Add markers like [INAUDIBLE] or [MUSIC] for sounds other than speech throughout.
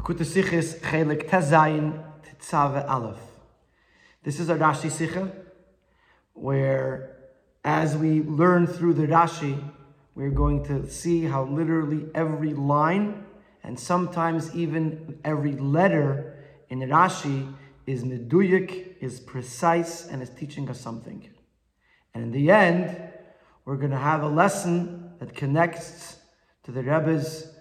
Sichos Chelek Tezayin Tetzave Aleph. This is a Rashi Sikha, where as we learn through the Rashi, we're going to see how literally every line and sometimes even every letter in Rashi is meduyik, is precise, and is teaching us something. And in the end, we're going to have a lesson that connects to the Rebbe's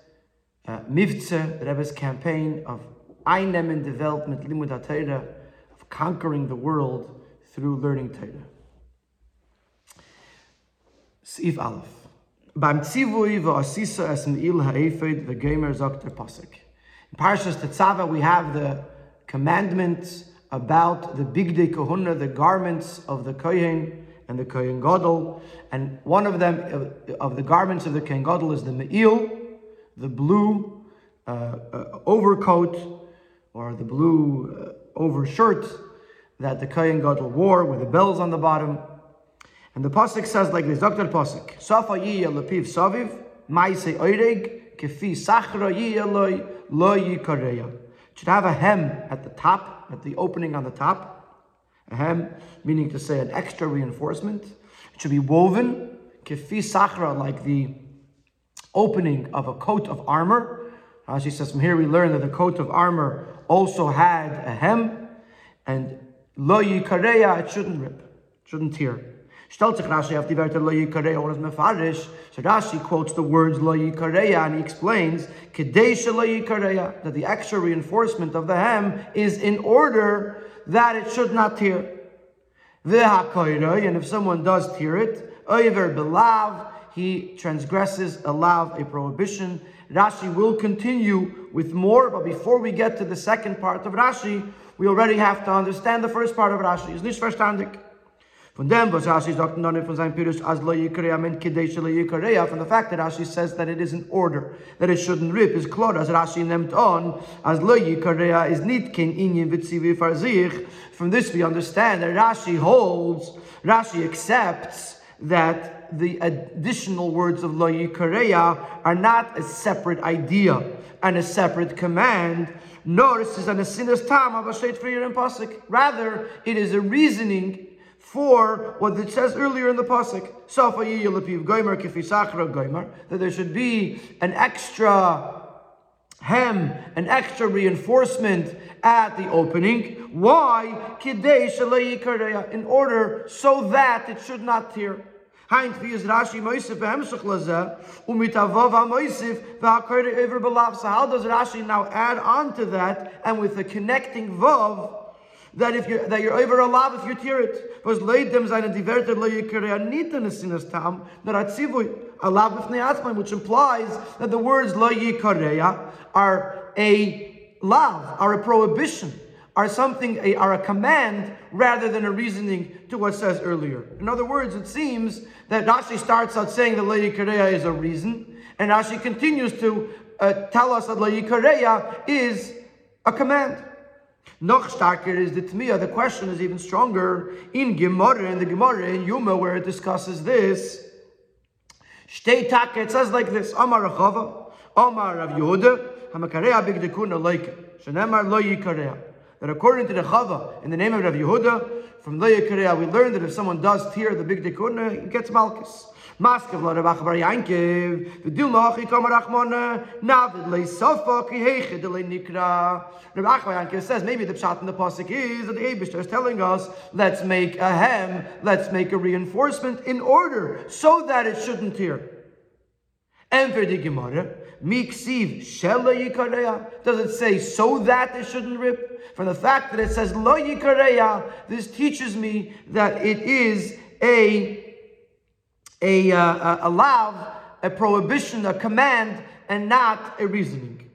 uh, Mivtze, Rebbe's campaign of Einemen development, Limud HaTorah, of conquering the world through learning Torah. Sif Aleph. Beim Tzivui v'asisa es me'il ha'efed v'gemer zokter pasuk. In Parshas Tetzava we have the commandments about the bigdei kahuna, the garments of the kohen and the kohen gadol, and one of them of the garments of the kohen gadol is the me'il, the blue uh, uh, overcoat or the blue uh, overshirt that the kohen gadol wore with the bells on the bottom. And the pasuk says like this, Dr. Pasuk, Safa yiyah lepiv saviv, maise oireg, kefi sachra yiyah loy, lo yikareya. Should have a hem at the top, at the opening on the top. A hem, meaning to say an extra reinforcement. It should be woven, kefi sachra, like the opening of a coat of armor. As he says, from here we learn that the coat of armor also had a hem, and lo yikareya, it shouldn't rip, shouldn't tear. Rashi? So Rashi quotes the words lo yikareya, and he explains, kedesha lo yikareya, that the extra reinforcement of the hem is in order that it should not tear. and if someone does tear it, oiver belav, he transgresses a lav, a prohibition. Rashi will continue with more, but before we get to the second part of Rashi, we already have to understand the first part of Rashi. Is nicht verstandig? Von dem, was Rashi sagt, non von seinem Pirush, as lo yikareya, men kidesh lo yikareya, from the fact that Rashi says that it is in order, that it shouldn't rip, is clear, as Rashi named on, as lo yikareya is nitkin inyin vitzivi farzich. From this we understand that Rashi holds, Rashi accepts that the additional words of lo yikareya are not a separate idea and a separate command, nor is an asinas tam of a for your pasuk. Rather, it is a reasoning for what it says earlier in the pasuk, that there should be an extra hem, an extra reinforcement at the opening. Why? In order so that it should not tear. Heint wie is Rashi Moisef behemshach laze, umit avav ha-moisef v'ha-koire belav. So how does Rashi now add on to that, and with the connecting vav, that if you that you're over a lav if you tear it. Was laid them seine diverted lo yikreya nit in sinas tam, that atzivu a lav b'fnei which implies that the words lo yikreya are a lav, are a prohibition, are something, are a command rather than a reasoning to what says earlier. In other words, it seems that Rashi starts out saying that lo yikreya is a reason, and Rashi continues to uh, tell us that lo yikreya is a command. Noch starker is the Tmiya. The question is even stronger in Gemara, in the Gemara, in Yuma, where it discusses this. Shtei Taka, it says like this Amar Rachava, Amar Rav Yehuda, Hamakareya Bigdekuna Leike, Shenemar Lo Yikareya. That according to the Chava, in the name of Rav Yehuda, from Lo Yikareya, we learned that if someone does tear the big dekuna, oh, he gets Malchus. Maskav lo Rav Achabar Yankiv, v'dil mochi kama rachmona, navid sofa ki heiche de nikra. Rav Achabar Yankiv says maybe the pshat in the pasuk is that the Eibushter is telling us, let's make a hem, let's make a reinforcement in order so that it shouldn't tear. And for the Gemara, Miksiv Shela Yikareya. Does it say so that it shouldn't rip? From the fact that it says Lo Yikareya, this teaches me that it is a a, uh, a lav, a prohibition, a command, and not a reasoning.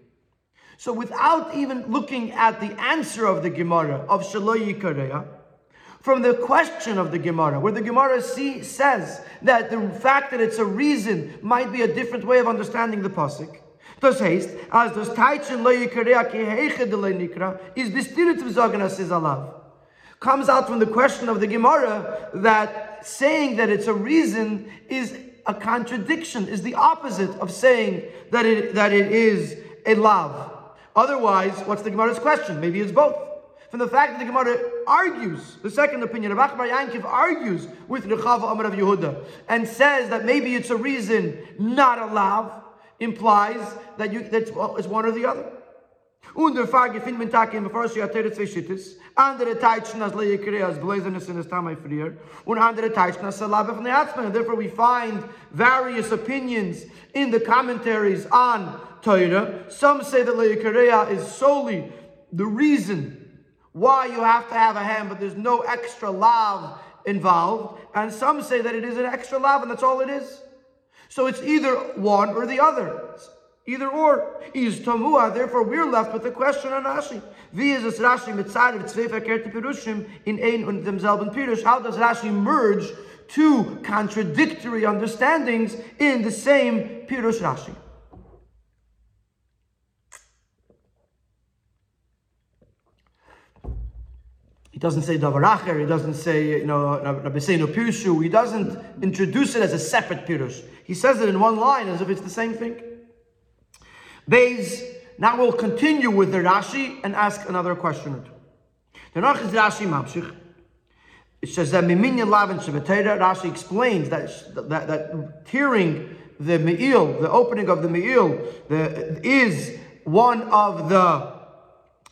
So without even looking at the answer of the Gemara of Shaloi Yikareya, from the question of the Gemara, where the Gemara see, says that the fact that it's a reason might be a different way of understanding the pasuk. Das heißt, as das Teitchen lo yikareya ki nikra, is bestirit v'zagen as is alav. Comes out from the question of the Gemara that saying that it's a reason is a contradiction, is the opposite of saying that it, that it is a love. Otherwise, what's the Gemara's question? Maybe it's both. From the fact that the Gemara argues, the second opinion of Achbar Yankiv argues with Rechava Amar of Yehuda and says that maybe it's a reason not allowed, implies that you that's well, it's one or the other. Und der Frage findet man Tag in sie hat zwei Schittes, andere Teitschen as Leie Kreas Blazenes in das Tamai frier, und andere Teitschen as Salabe von Herzmann. Therefore we find various opinions in the commentaries on Torah. Some say that Leie Kreas is solely the reason why you have to have a ham, but there's no extra lav involved. And some say that it is an extra lav, and that's all it is. So it's either one or the other. Either or is tamua. Therefore, we're left with the question on Rashi. Wie is es Rashi tzvei verkehrte pirushim in ein und demselben pirush? How does Rashi merge two contradictory understandings in the same pirush Rashi? He doesn't say Davaracher, he doesn't say, you know, Pirshu, he doesn't introduce it as a separate Pirush. He says it in one line as if it's the same thing. Beis, now we'll continue with the Rashi and ask another question or two. The Rashi Mamshich. It says that Miminyan Lavin Shabbatera, Rashi explains that, that, that tearing the Me'il, the opening of the Me'il, the, is one of the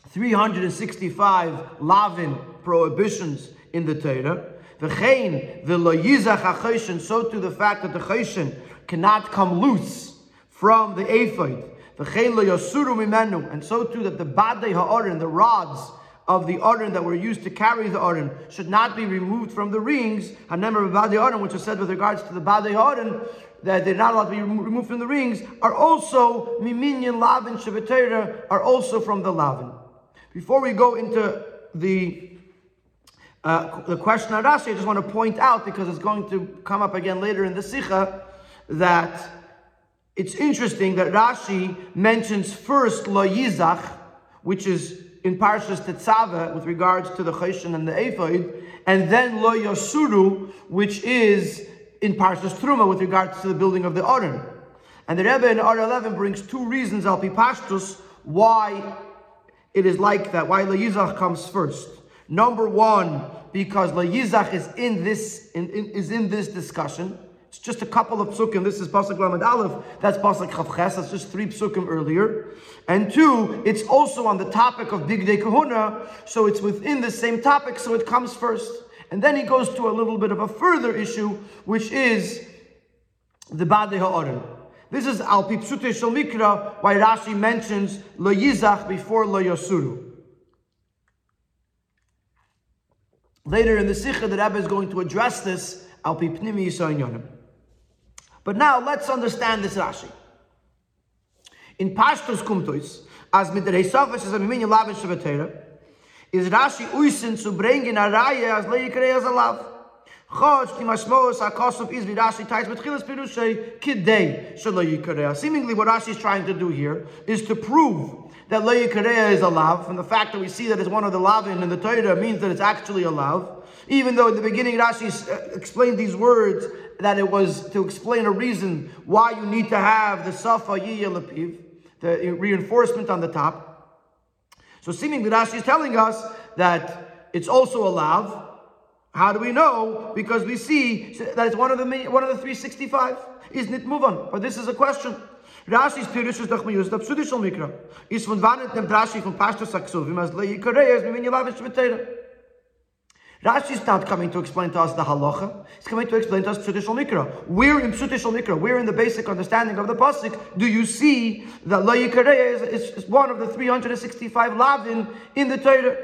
365 Lavin prohibitions in the Torah. V'chein v'lo yizach ha'choshen, so to the fact that the choshen cannot come loose from the ephod. V'chein lo yasuru mimenu, and so too that the badei ha'orin, the rods of the orin that were used to carry the orin, should not be removed from the rings. Hanemer of badei orin, which is said with regards to the badei ha'orin, that they're not allowed to be removed from the rings, are also miminyan lavin shabbatera, are also from the lavin. Before we go into the uh, the question of Rashi, I just want to point out because it's going to come up again later in the Sikha that it's interesting that Rashi mentions first Lo Yizach, which is in Parshas Tetzaveh with regards to the Choshen and the Ephod, and then Lo Yosuru, which is in Parshas Truma with regards to the building of the Aron. And the Rebbe in R11 brings two reasons, Alpi Pashtus, why it is like that, why Lo Yizach comes first. Number one, because La Yizach is in this in, in, is in this discussion. It's just a couple of psukim. This is pasuk Lamed Aleph. That's pasuk Chavches. That's just three psukim earlier. And two, it's also on the topic of Bigdei Kahuna, so it's within the same topic. So it comes first, and then he goes to a little bit of a further issue, which is the Badei Ha'orim. This is Al Pipsute Shel Mikra, why Rashi mentions Lo Yizach before Lo Yosuru. Later in the Sikha, the Rebbe is going to address this But now let's understand this Rashi. In Pashtos Kumtois, as mit der Heisafes is a mimin lavin shavatera, is Rashi uisin zu bringen a Reihe as as a lav. Chod ki mashmos hakosov is Rashi tais betchilas pirushay kidei shalo yikareya. Seemingly what Rashi is trying to do here is to prove that Leia is a lav, from the fact that we see that it's one of the lavin in the Torah means that it's actually a lav. Even though in the beginning Rashi uh, explained these words that it was to explain a reason why you need to have the Safa yiyalapiv, the reinforcement on the top. So seemingly Rashi is telling us that it's also a lav. How do we know? Because we see that it's one of the one of the 365. Isn't it move on? But this is a question. Rashi's Pirush is doch mir used, Psudish al Mikra. Is von wann it nem Rashi von Pastor Saksov, wie as le Yikoreya, is mi min yelavish v'teira. Rashi is not coming to explain to us the halacha. He's coming to explain to us traditional mikra. Where in traditional mikra, where in the basic understanding of the pasuk, do you see that la yikareya is, is, is, one of the 365 lavin in the Torah?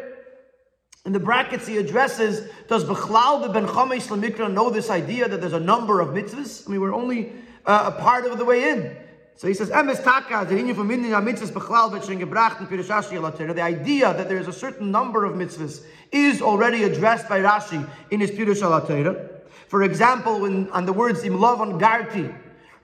In the brackets, he addresses, does Bechlal the Ben Chamesh Mikra know this idea that there's a number of mitzvahs? I mean, we're only uh, a part of the way in. So he says, Emes Taka, from Minyan mitzvahs Bechlal B'Shin Gebracht and Pirashashi The idea that there is a certain number of mitzvahs is already addressed by Rashi in his Pirush al For example, when on the words Imlovon Garti,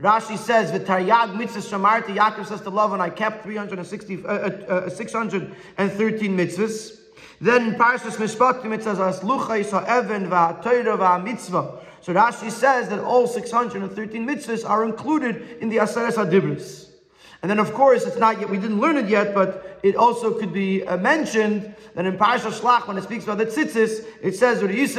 Rashi says, "V'taryag mitzvahs shamarti." Yaakov says to and "I kept 360, uh, uh, uh, 613 mitzvahs." Then in Parshas Mishpatim it says, "As luchais ha'even va'atoyra va'mitzvah." So Rashi says that all 613 mitzvahs are included in the Aseres HaDibris. And then, of course, it's not yet, we didn't learn it yet, but it also could be uh, mentioned that in Parashat Shlach, when it speaks about the tzitzis, it says. So Rashi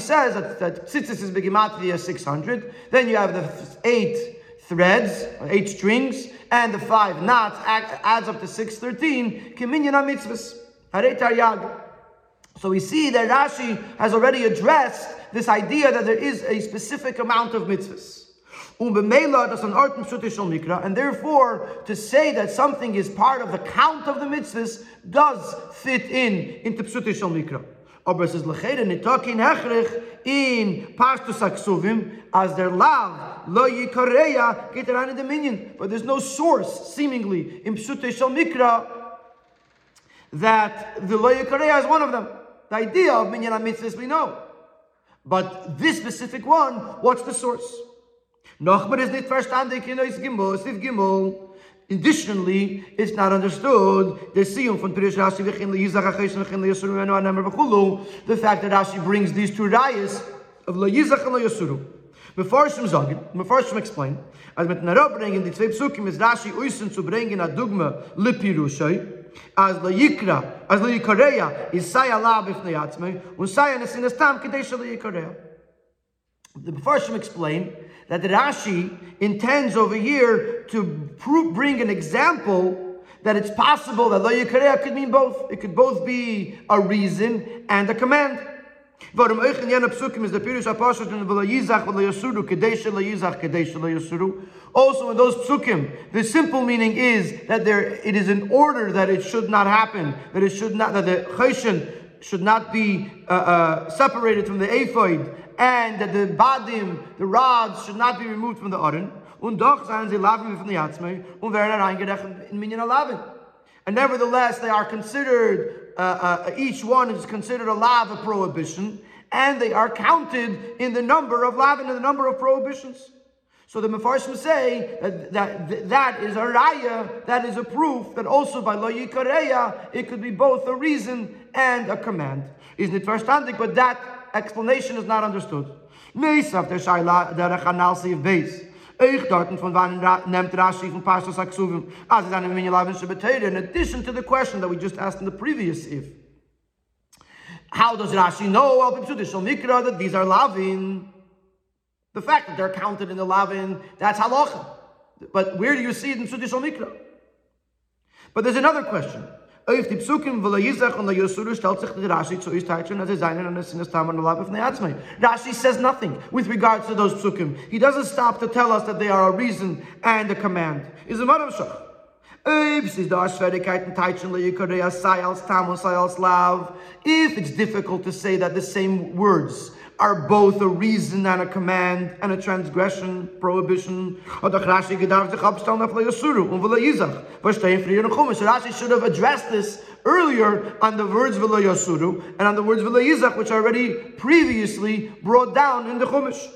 says that, that tzitzis is begimatria 600. Then you have the eight threads, eight strings, and the five knots adds up to 613. Kiminyan mitzvahs. So we see that Rashi has already addressed this idea that there is a specific amount of mitzvahs. Um and therefore, to say that something is part of the count of the mitzvahs does fit in into Pshuti Shal Mikra. Aber es ist lechere nitakin hechrich in Pashtus Aksuvim as their lav lo yikareya get er around in the minion. But there's no source, seemingly, in Pshuti Shal Mikra that the lo yikareya is one of them. The idea of minyan mitzvahs we know. But this specific one, what's the source? Nochmal is nicht verstandig in Ois Gimel, Sif Gimel. Additionally, it's not understood the siyum from Pirish Rashi v'chin liyizach achesh v'chin v'chulu the fact that Rashi brings these two rayas of liyizach and liyasuru. Mefarshim sagen, Mefarshim explain, als mit Nara bringen die zwei Psukim ist Rashi uisen zu bringen a Dugma lipirushai as liyikra, as liyikareya is saya la b'fnei atzmei und saya nesin estam kedei shal liyikareya. The Mefarshim explain that the Rashi intends over here to prove, bring an example that it's possible that lo yikareya could mean both. It could both be a reason and a command. Warum euch in jener Psukim is the Pirush HaPashut and v'lo yizach v'lo yasuru kedei shelo yizach kedei shelo yasuru. Also in those Psukim, the simple meaning is that there it is in order that it should not happen, that it should not, that the cheshen should not be uh, uh, separated from the ephod, and that the badim, the rods, should not be removed from the aron. Und doch seien sie laven von der Yatzmei und werden reingerechnet in Minyan Alavin. And nevertheless, they are considered, uh, uh, each one is considered a lav, a prohibition, and they are counted in the number of lavin, in the number of prohibitions. So the Mefarshim say that, that that is a raya, that is a proof that also by lo yikareya, it could be both a reason and a command. Isn't it verstandig? But that explanation is not understood. Meisaf der Shaila der Chanal Siv Beis. Von wann Rashi von Lavin Shabbateira in addition to the question that we just asked in the previous if. How does Rashi know al Pipsudishal Mikra that these are Lavin? The fact that they're counted in the Lavin, that's halacha. But where do you see it in Sudishal Mikra? But there's another question. Auf die Psukim, Yizach Yosuru sich Rashi Neatzmai. Rashi says nothing with regards to those Psukim. He doesn't stop to tell us that they are a reason and a command. Is a Madam Shach. If it's difficult to say that the same words are both a reason and a command and a transgression, prohibition. Rashi should have addressed this earlier on the words Yasuru and on the words Yizach, which are already previously brought down in the Chumash.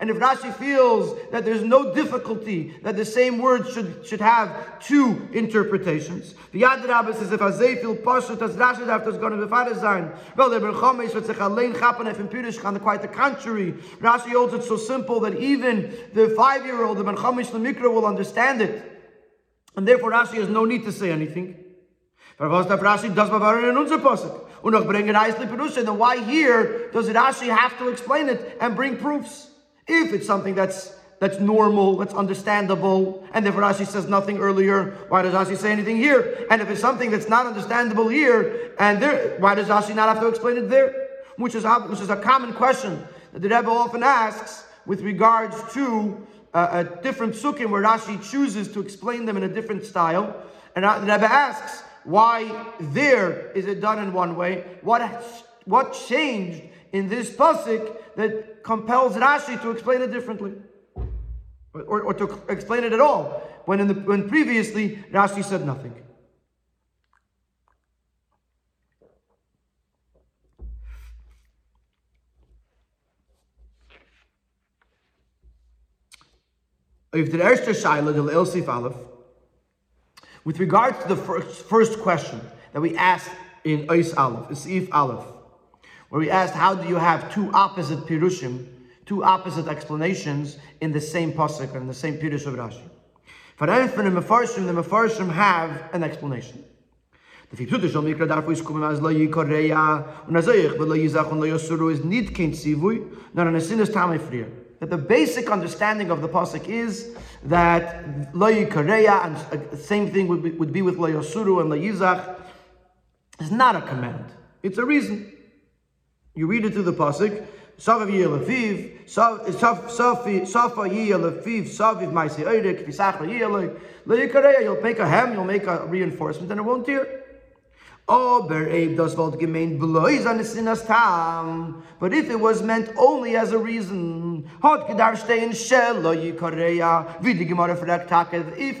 And if Rashi feels that there's no difficulty that the same word should, should have two interpretations, the Yad Rabbi says if Azay feel pashut as Rashi after is going to be sein, well, the Berchomesh wird sich allein chappen if in Pirish kann quite the contrary. Rashi holds it so simple that even the five-year-old, the Berchomesh Mikra will understand it. And therefore Rashi has no need to say anything. darf Rashi das bewahren in unser Posik? Und noch Eisli. Then why here does Rashi have to explain it and bring proofs? If it's something that's that's normal, that's understandable, and if Rashi says nothing earlier, why does Rashi say anything here? And if it's something that's not understandable here, and there, why does Rashi not have to explain it there? Which is which is a common question that the Rebbe often asks with regards to uh, a different sukkim where Rashi chooses to explain them in a different style, and the Rebbe asks why there is it done in one way? What what changed in this pasuk that compels Rashi to explain it differently, or, or to explain it at all, when in the when previously Rashi said nothing. If the with regards to the first, first question that we asked in Eis Aleph, Isif Aleph, where we asked, how do you have two opposite Pirushim two opposite explanations in the same pasuk and the same Pirush of Rashi. For the Mefarshim, the Mefarshim have an explanation. The Fipsute shall mikra darf is kommen as lo yikoreya und as ich will yizach und lo yosuru is tzivui an frier. That the basic understanding of the pasuk is that lo yikoreya and the same thing would be, would be with lo yosuru and lo yizach is not a command. It's a reason. You read it through the pasuk. Saviv yeh lefiv, safa yeh lefiv, saviv maisi oirik, visachra yeh le, le yikareya, you'll make a hem, you'll make a reinforcement, and it won't tear. But if it was meant only as a reason, if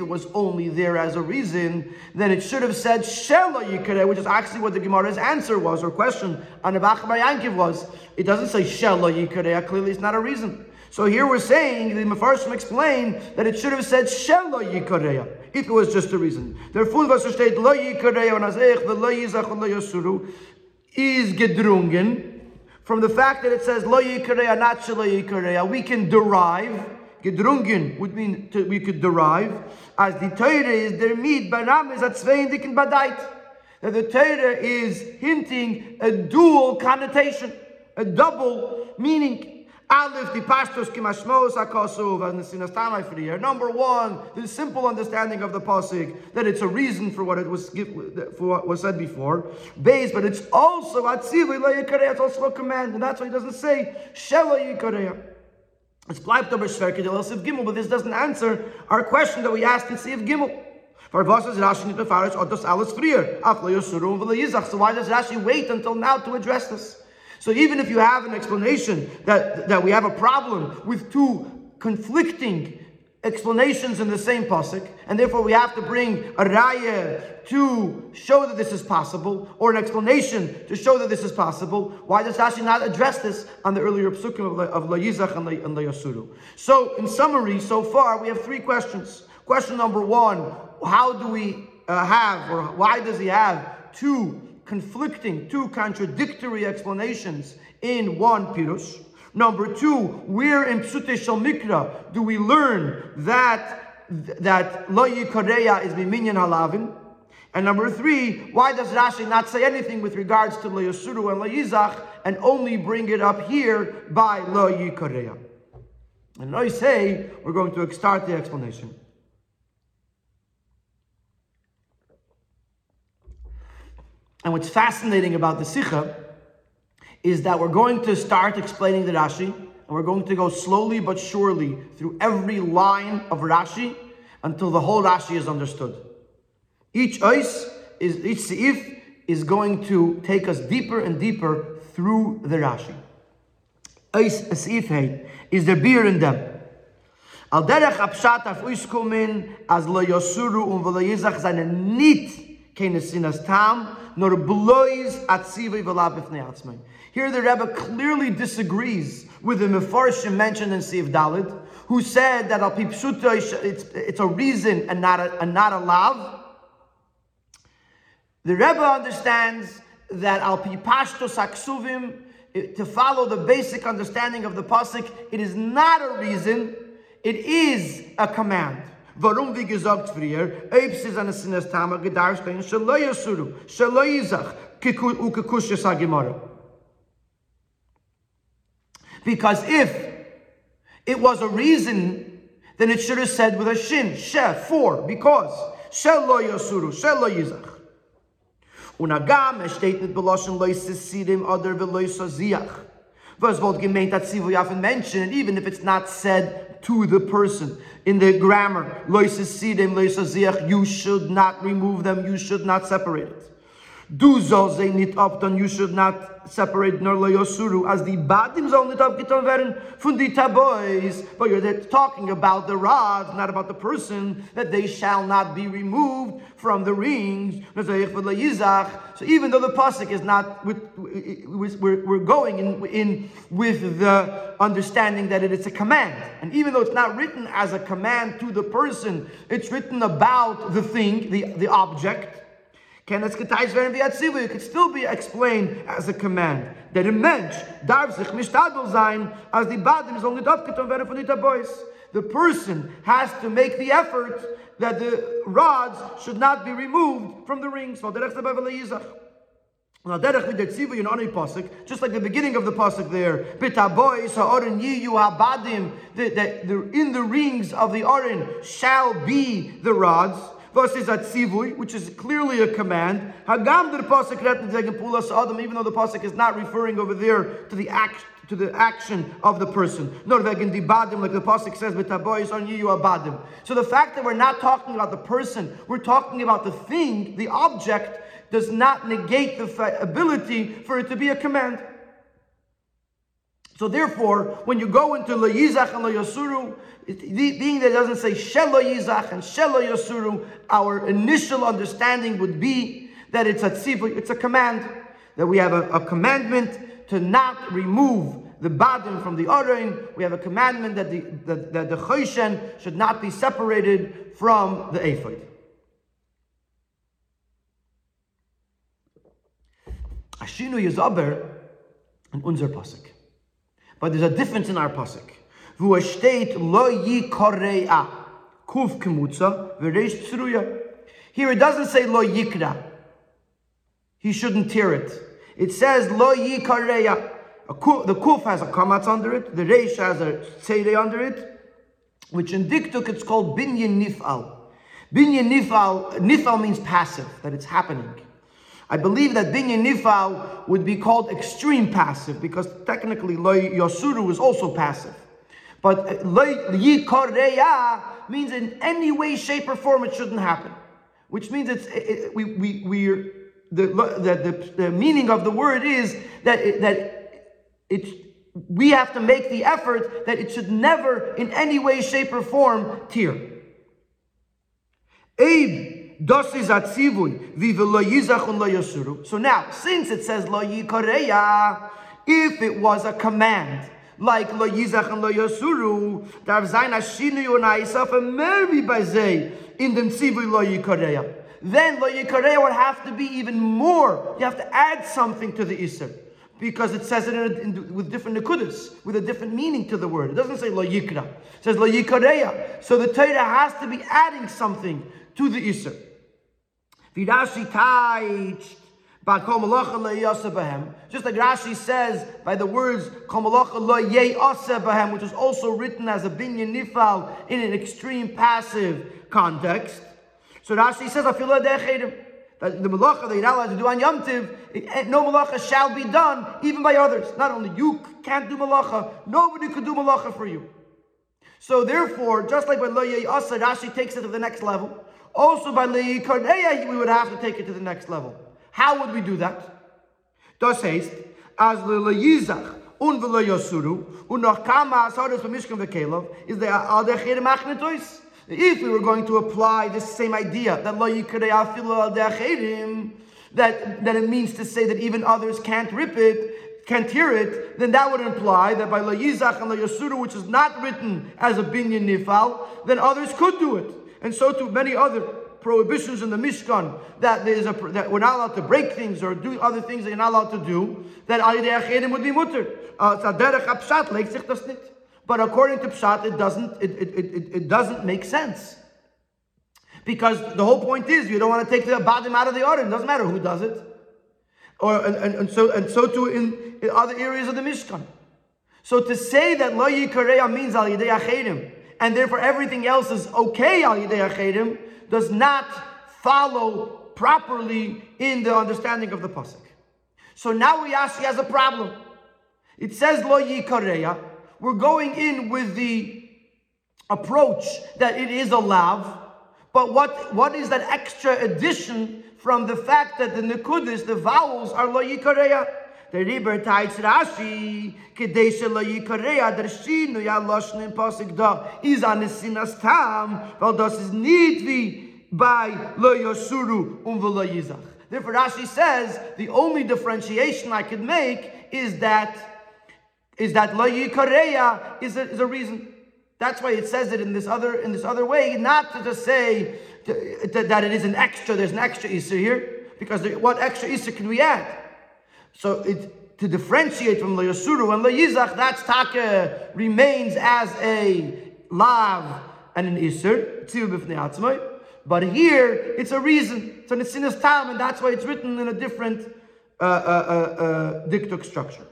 it was only there as a reason, then it should have said shelo yikareya, which is actually what the Gemara's answer was, or question on Abach Yankiv was. It doesn't say shelo yikareya, clearly it's not a reason. So here we're saying, the Mefarshim explain that it should have said Shelo Yikareya, if it was just a reason. Therefore, was steht Lo Yikareya und Azech, the Lo Yizach und Lo Yosuru, is gedrungen from the fact that it says Lo Yikareya, not Shelo. We can derive, gedrungen would mean to, we could derive, as the Torah is der Mid, Baram is at Zwein Dicken Badait. That the Torah is hinting a dual connotation, a double meaning. Aleph, the pashtos kimashmos akasuv, and the sinastamai year. Number one, the simple understanding of the pasuk that it's a reason for what it was for what was said before. Base, but it's also atzivui la It's also a command, and that's why he doesn't say shela yikareya. It's bleibt aber schwer kedel gimel, but this doesn't answer our question that we asked in Siv gimel. For Rashi nicht befarish otos alles frier. Aflo yosuru v'le yizach. So why does Rashi wait until now to address this? So even if you have an explanation that, that we have a problem with two conflicting explanations in the same pasuk, and therefore we have to bring a raya to show that this is possible, or an explanation to show that this is possible. Why does Rashi not address this on the earlier psukim of La and La Yasuru? So, in summary, so far we have three questions. Question number one: How do we uh, have, or why does he have two conflicting, two contradictory explanations in one Pirush. Number two, where in Psute Shal Mikra do we learn that that Lo Yikareya is Miminyan Halavin? And number three, why does Rashi not say anything with regards to Lo and Lo Yizach and only bring it up here by Lo Yikareya? And I say we're going to start the explanation. And what's fascinating about the Sikha is that we're going to start explaining the Rashi, and we're going to go slowly but surely through every line of Rashi until the whole Rashi is understood. Each ice is each seif is going to take us deeper and deeper through the Rashi. Ice seif is the beer in them. Al derech apshat af uiskumin as lo yosuru um v'lo yizach zane nit kenesinas tam nor blois atzivei. Here the Rebbe clearly disagrees with the Mefarshim mentioned in Siv Dalit, who said that al it's, it's a reason and not a, and not a lav. The Rebbe understands that al pipashto saksuvim to follow the basic understanding of the pasuk, it is not a reason, it is a command. Warum, wie gesagt früher, gedarstehen, Shaloi Yasuru, Shaloi Yizach. Because if it was a reason, then it should have said with a shin, she, for, because, Shaloi Yasuru, Shaloi Yizach. Unagam, es steht nicht beloschen, Lois Sidim, oder Velois Ziach. Was wollt gemeint, that Sivu Yafen mentioned, even if it's not said to the person in the grammar, you should not remove them, you should not separate it. Du sie nicht abtun, you should not separate nor leosuru, as the badim soll nicht abgetan werden von die tabois. But you're talking about the rods, not about the person, that they shall not be removed from the rings. So even though the pasuk is not, with, we're, we're going in, in with the understanding that it is a command. And even though it's not written as a command to the person, it's written about the thing, the, the object. It could still be explained as a command. That a mensch darf sich mishtadel sein, as die Badim is only dafketon werden von boys. The person has to make the effort that the rods should not be removed from the rings. Now, derech mit der tzivu in onei pasuk, just like the beginning of the pasuk there, bitaboy sa'orin yiyu habadim, that in the rings of the orin shall be the rods versus atzivui, which is clearly a command. Hagam der pasuk pulas adam, even though the pasuk is not referring over there to the act to the action of the person. Nor vegin dibadim, like the pasuk says, b'taboyis on you abadim. So the fact that we're not talking about the person, we're talking about the thing, the object, does not negate the ability for it to be a command. So therefore, when you go into lo yizach and lo being that it doesn't say shelo yizach and shelo yasuru, our initial understanding would be that it's a tzivu, it's a command, that we have a, a commandment to not remove the badim from the orein. We have a commandment that the that, that the choshen should not be separated from the ephod. Ashinu Yezaber in Unzer Pasuk. But there's a difference in our pasuk. Lo. Here it doesn't say lo yikra. He shouldn't tear it. It says lo yikorea. The kuf has a kamatz under it. The reish has a tzere under it. Which in diktuk it's called binyan nifal. Binyan nifal, nifal means passive, that it's happening. I believe that binyan nifal would be called extreme passive because technically loy yosuru is also passive. But uh, loy yikoreya means in any way, shape, or form it shouldn't happen. Which means it's it, we we we're the, the, the, the meaning of the word is that it, that it's we have to make the effort that it should never in any way, shape, or form tear. Yasuru. So now, since it says lo yikoreya, if it was a command, like lo yizach and lo yasuru, darf sein ashinu yonaisaf a mervi bazei in den tzivui lo yikoreya. Then lo yikareya would have to be even more. You have to add something to the iser because it says it in, in, with different nekudas, with a different meaning to the word. It doesn't say lo yikra. It says lo yikareya. So the Torah has to be adding something to the iser. Wie Rashi teiched, just like Rashi says by the words which is also written as a binyan nifal in an extreme passive context. So Rashi says, that the malacha that you're not allowed to do on Yom Tiv, eh, no malacha shall be done even by others. Not only you can't do malacha, nobody could do malacha for you. So therefore, just like by lo asa, Rashi takes it to the next level. Also by Le'ikarneya, we would have to take it to the next level. How would we do that? Das heißt, as Le'yizach und Ve'le'yosuru und noch kama asaris v'mishkan v'kelov is the al-dechir machnetois. If we were going to apply this same idea that lo yikarei afilu al that that it means to say that even others can't rip it, can't hear it, then that would imply that by lo yizach and lo yosuru, which is not written as a binyan nifal, then others could do it and so to many other prohibitions in the Mishkan that there is a that we're not allowed to break things or do other things that you're not allowed to do. That al would be mutter. Uh, but according to Pshat, it doesn't it, it, it, it doesn't make sense. Because the whole point is you don't want to take the badim out of the order. It doesn't matter who does it. Or and, and, and so and so too in, in, other areas of the Mishkan. So to say that lo yikareya means al yidei and therefore everything else is okay al achedim, does not follow properly in the understanding of the pasuk. So now we ask, he has a problem. It says lo yikareya. We're going in with the approach that it is a lav, but what, what is that extra addition from the fact that the nekudis, the vowels, are lo yikareya? Der Riber teits Rashi, yikareya der shinu ya loshn in Pasik da, is an sinas tam, weil das is nicht wie lo yosuru um lo yizach. Therefore Rashi says, the only differentiation I could make is that is that lo yikareya is a, is a reason. That's why it says it in this other in this other way, not to just say to, to, that it is an extra. There's an extra issue here because what extra Isser can we add? So it, to differentiate from Layasuru and Layizach, that's Taka remains as a Lav and an Isser, but here it's a reason. So it's an Isinas Tam, and that's why it's written in a different uh, uh, uh, uh diktuk structure.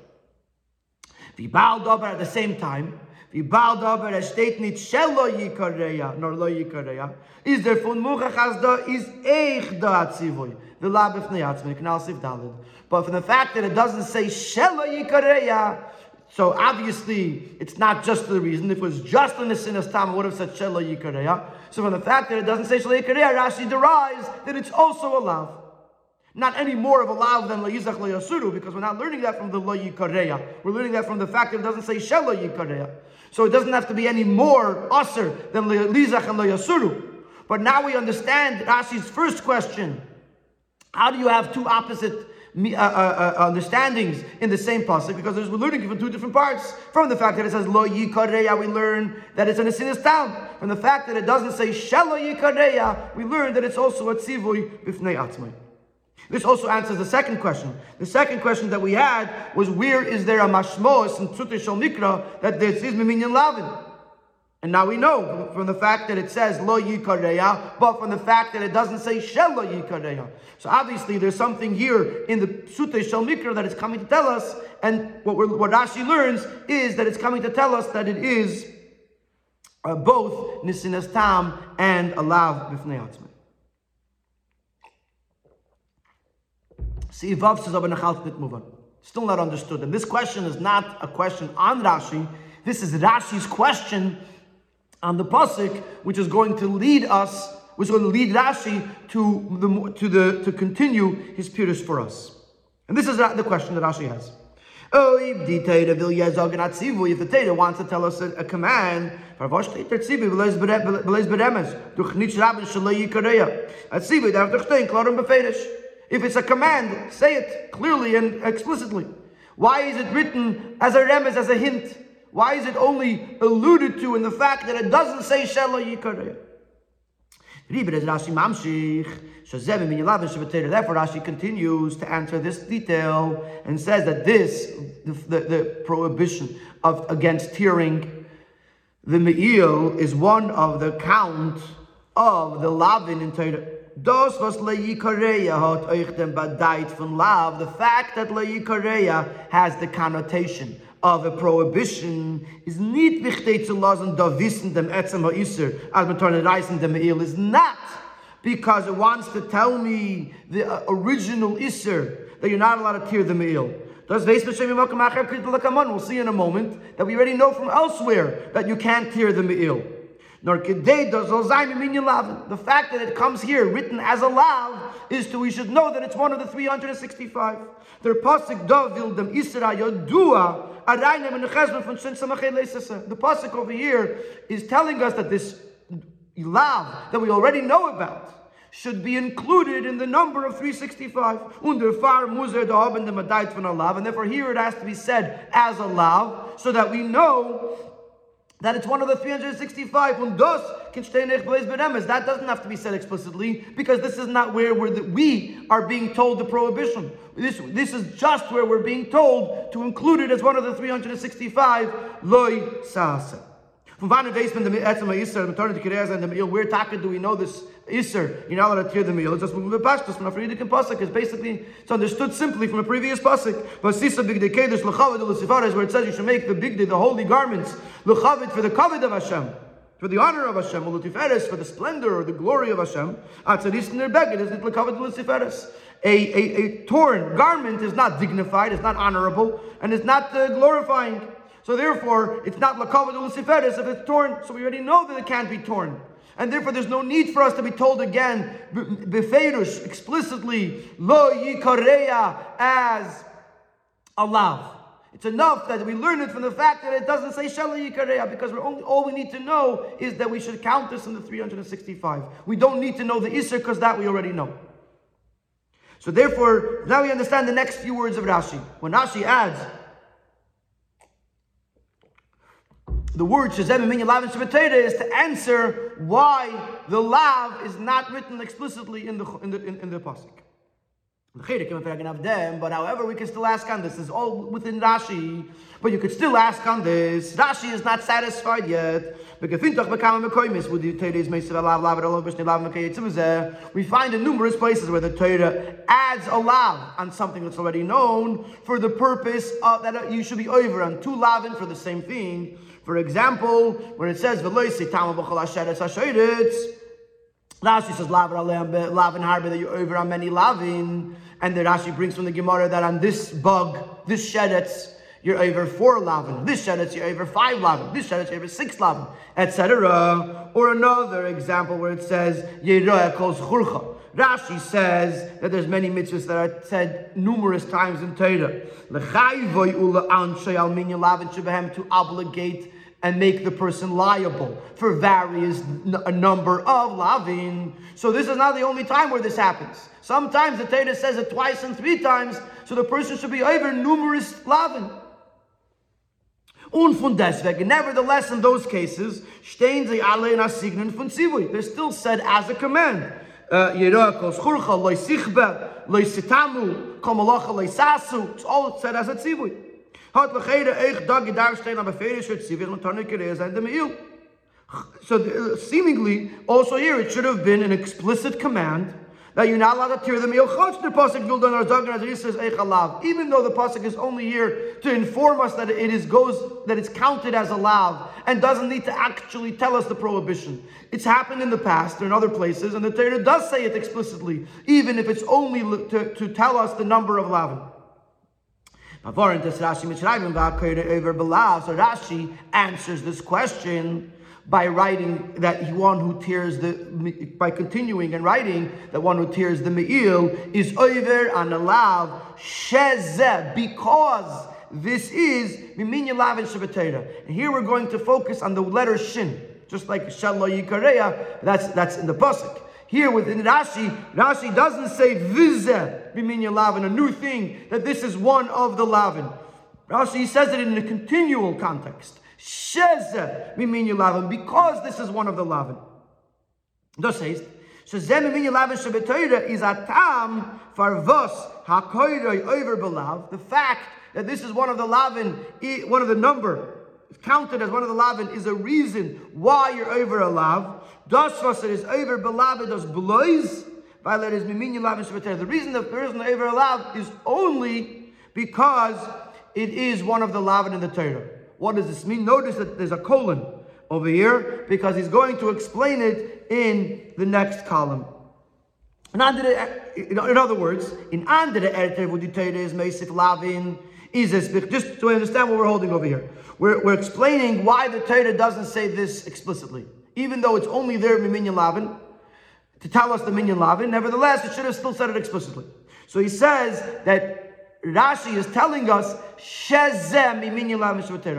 Vibal at the same time, Vibal Dober, es steht nicht Shelo Yikareya, nor Lo Yikareya, is der von Muchach as da, is Eich da Atzivoy, the Lab of Neyatzmi, Knal Sif Dalid. But from the fact that it doesn't say Shelo Yikareya, so obviously, it's not just the reason. If it was just in the sin of Tam, it would have said Shelo Yikareya. So from the fact that it doesn't say Shelo Yikareya, Rashi derives that it's also a lav. Not any more of a lav than Layizach Layasuru, because we're not learning that from the Lo Yikareya. We're learning that from the fact that it doesn't say Shelo Yikareya. So it doesn't have to be any more usr than Lizach and Layasuru. But now we understand Rashi's first question. How do you have two opposite uh, uh, uh, understandings in the same pasuk because we're learning from two different parts. From the fact that it says lo yikareya, we learn that it's an asinis town. From the fact that it doesn't say shelo yikareya, we learn that it's also a tzivui b'fnei atzmai. This also answers the second question. The second question that we had was where is there a mashmos in Tzute Shal Mikra that this is Miminyan Lavin? And now we know from the fact that it says lo yikareya, but from the fact that it doesn't say shel lo yikareya. So obviously there's something here in the Sute Shel Mikra that is coming to tell us, and what, what Rashi learns is that it's coming to tell us that it is uh, both Nisinas Tam and Alav Bifnei Atzmai. See, Vav says. Still not understood. And this question is not a question on Rashi. This is Rashi's question on the pasuk, which is going to lead us, which is going to lead Rashi to the to the to continue his pirush for us. And this is the question that Rashi has. Oh, if the wants to tell us a, a command, if it's a command, say it clearly and explicitly. Why is it written as a remez, as a hint? Why is it only alluded to in the fact that it doesn't say Shelo Yikareh? Therefore, Rashi continues to answer this detail and says that this, the, the, the prohibition of against tearing the me'il, is one of the count of the lavin in Torah. Das, was Le'yikareya hat euch den badait von Lav, the fact that Le'yikareya has the connotation of a prohibition is nicht wichtig zu lassen, da wissen dem Etzem ha'isser, als man reisen dem Eil, is not because it wants to tell me the uh, original Isser, that you're not allowed to tear the Me'il. We'll see in a moment that we already know from elsewhere that you can't tear the Me'il. Nor The fact that it comes here written as a lav is to we should know that it's one of the 365. The pasuk the over here is telling us that this lav that we already know about should be included in the number of 365. Under far muzer the and therefore here it has to be said as a lav, so that we know that it's one of the 365. That doesn't have to be said explicitly because this is not where we're the, we are being told the prohibition. This, this is just where we're being told to include it as one of the 365. Loy sasa. From and the where do we know this Isser? You're not allowed to tear the meal. It's just the Pashtus from a Friedic Pasuk. It's basically, it's understood simply from a previous Pasuk. But Sisa Big Dekedesh, L'chavid, L'sifares, where it says you should make the Big Day, the holy garments, L'chavid for the covet of Hashem for the honor of Hashem, Ulutiferes, for the splendor or the glory of Hashem, is. A, a, a torn garment is not dignified, it's not honorable, and it's not uh, glorifying. So therefore, it's not lakavad luciferis if it's torn. So we already know that it can't be torn. And therefore, there's no need for us to be told again, befeirush, explicitly, lo yikareya, as Allah. It's enough that we learn it from the fact that it doesn't say Shala Yikareya, because only, all we need to know is that we should count this in the 365. We don't need to know the Isser, because that we already know. So therefore, now we understand the next few words of Rashi. When Rashi adds, the word Shazem Minya Lav and is to answer why the Lav is not written explicitly in the in the in, in the pasuk. But however, we can still ask on this. Is all within Rashi. But you could still ask on this. Rashi is not satisfied yet. We find in numerous places where the Torah adds a lav on something that's already known for the purpose of, that you should be over on two lavin for the same thing. For example, when it says Rashi says lavin lavin harbe that you're over on many lavin, and the Rashi brings from the Gemara that on this bug, this shedetz, you're over four lavin. This shedetz, you're over five lavin. This shedetz, you're over six lavin, etc. Or another example where it says Yeroya calls churcha. Rashi says that there's many mitzvahs that are said numerous times in Torah. To obligate and make the person liable for various a number of lavin. So this is not the only time where this happens. Sometimes the Torah says it twice and three times, so the person should be over numerous lavin. Deswegen, nevertheless, in those cases, stehen sie alle in von. They're still said as a command. Uh. It's all said as a Zivui. Hat lechede eich da gedar am befehle shut Zivui, und tonne kere sein dem Eil. So uh, seemingly, also here, it should have been an explicit command that you're not allowed to tear the meal. The pasuk says Even though the pasuk is only here to inform us that it is goes that it's counted as a lav and doesn't need to actually tell us the prohibition. It's happened in the past or in other places, and the Torah does say it explicitly, even if it's only to, to tell us the number of lavin. So Rashi answers this question by writing that one who tears the by continuing and writing that one who tears the me'il is over and alav sheze because this is miminya lavin shabbatera. And here we're going to focus on the letter shin, just like shallo yikareya. That's that's in the pasuk. Here within Rashi, Rashi doesn't say vize miminya lavin, a new thing that this is one of the lavin. Rashi says it in a continual context. Sheze mimini lavin, because this is one of the lavin. Das heißt, Sheze mimini lavin shebetoira is a tam for farvos hakoiroi over belav. The fact that this is one of the lavin, one of the number counted as one of the lavin is a reason why you're over a lav. Das was it is over belav, does blois. The reason that there isn't over a lav is only because it is one of the lavin in the Torah. What does this mean? Notice that there's a colon over here because he's going to explain it in the next column. In other words, in andere erter wo die Teure is meisif lavin, is just to understand what we're holding over here. We're, we're explaining why the Torah doesn't say this explicitly. Even though it's only there in Minyan Lavin, to tell us the Minyan Lavin, nevertheless, it should have still said it explicitly. So he says that Rashi is telling us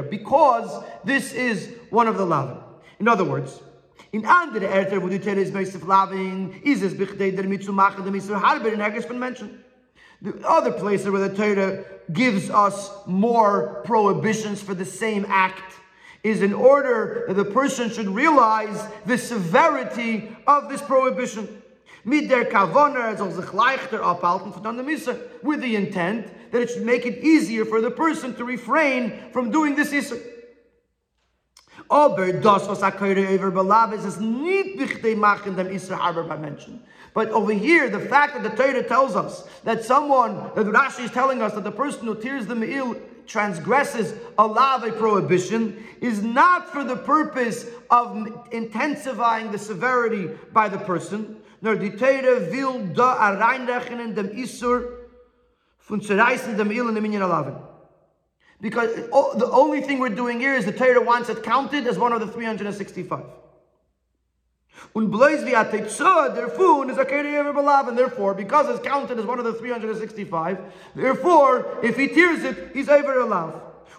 because this is one of the lavin. In other words, in andere Erter, wo die Tere is based of lavin, es bichdei der mitzu machen dem Isra Harber in Hergesh been mentioned. The other places where the Torah gives us more prohibitions for the same act is in order that the person should realize the severity of this prohibition mit der Kavona er soll sich leichter abhalten von der Misse, with the intent that it should make it easier for the person to refrain from doing this Isser. Aber das, was nicht wichtig machen dem Isser by mention. But over here, the fact that the Torah tells us that someone, that Rashi is telling us that the person who tears the Me'il transgresses a lave prohibition is not for the purpose of intensifying the severity by the person, nur die Teire will da dem Isur von zerreißen dem Il in dem Alaven. Because oh, the only thing we're doing here is the Torah wants it counted as one of the 365. Und bloß wie a Fun is a Keri Belav, therefore, because it's counted as one of the 365, therefore, if he tears it, he's over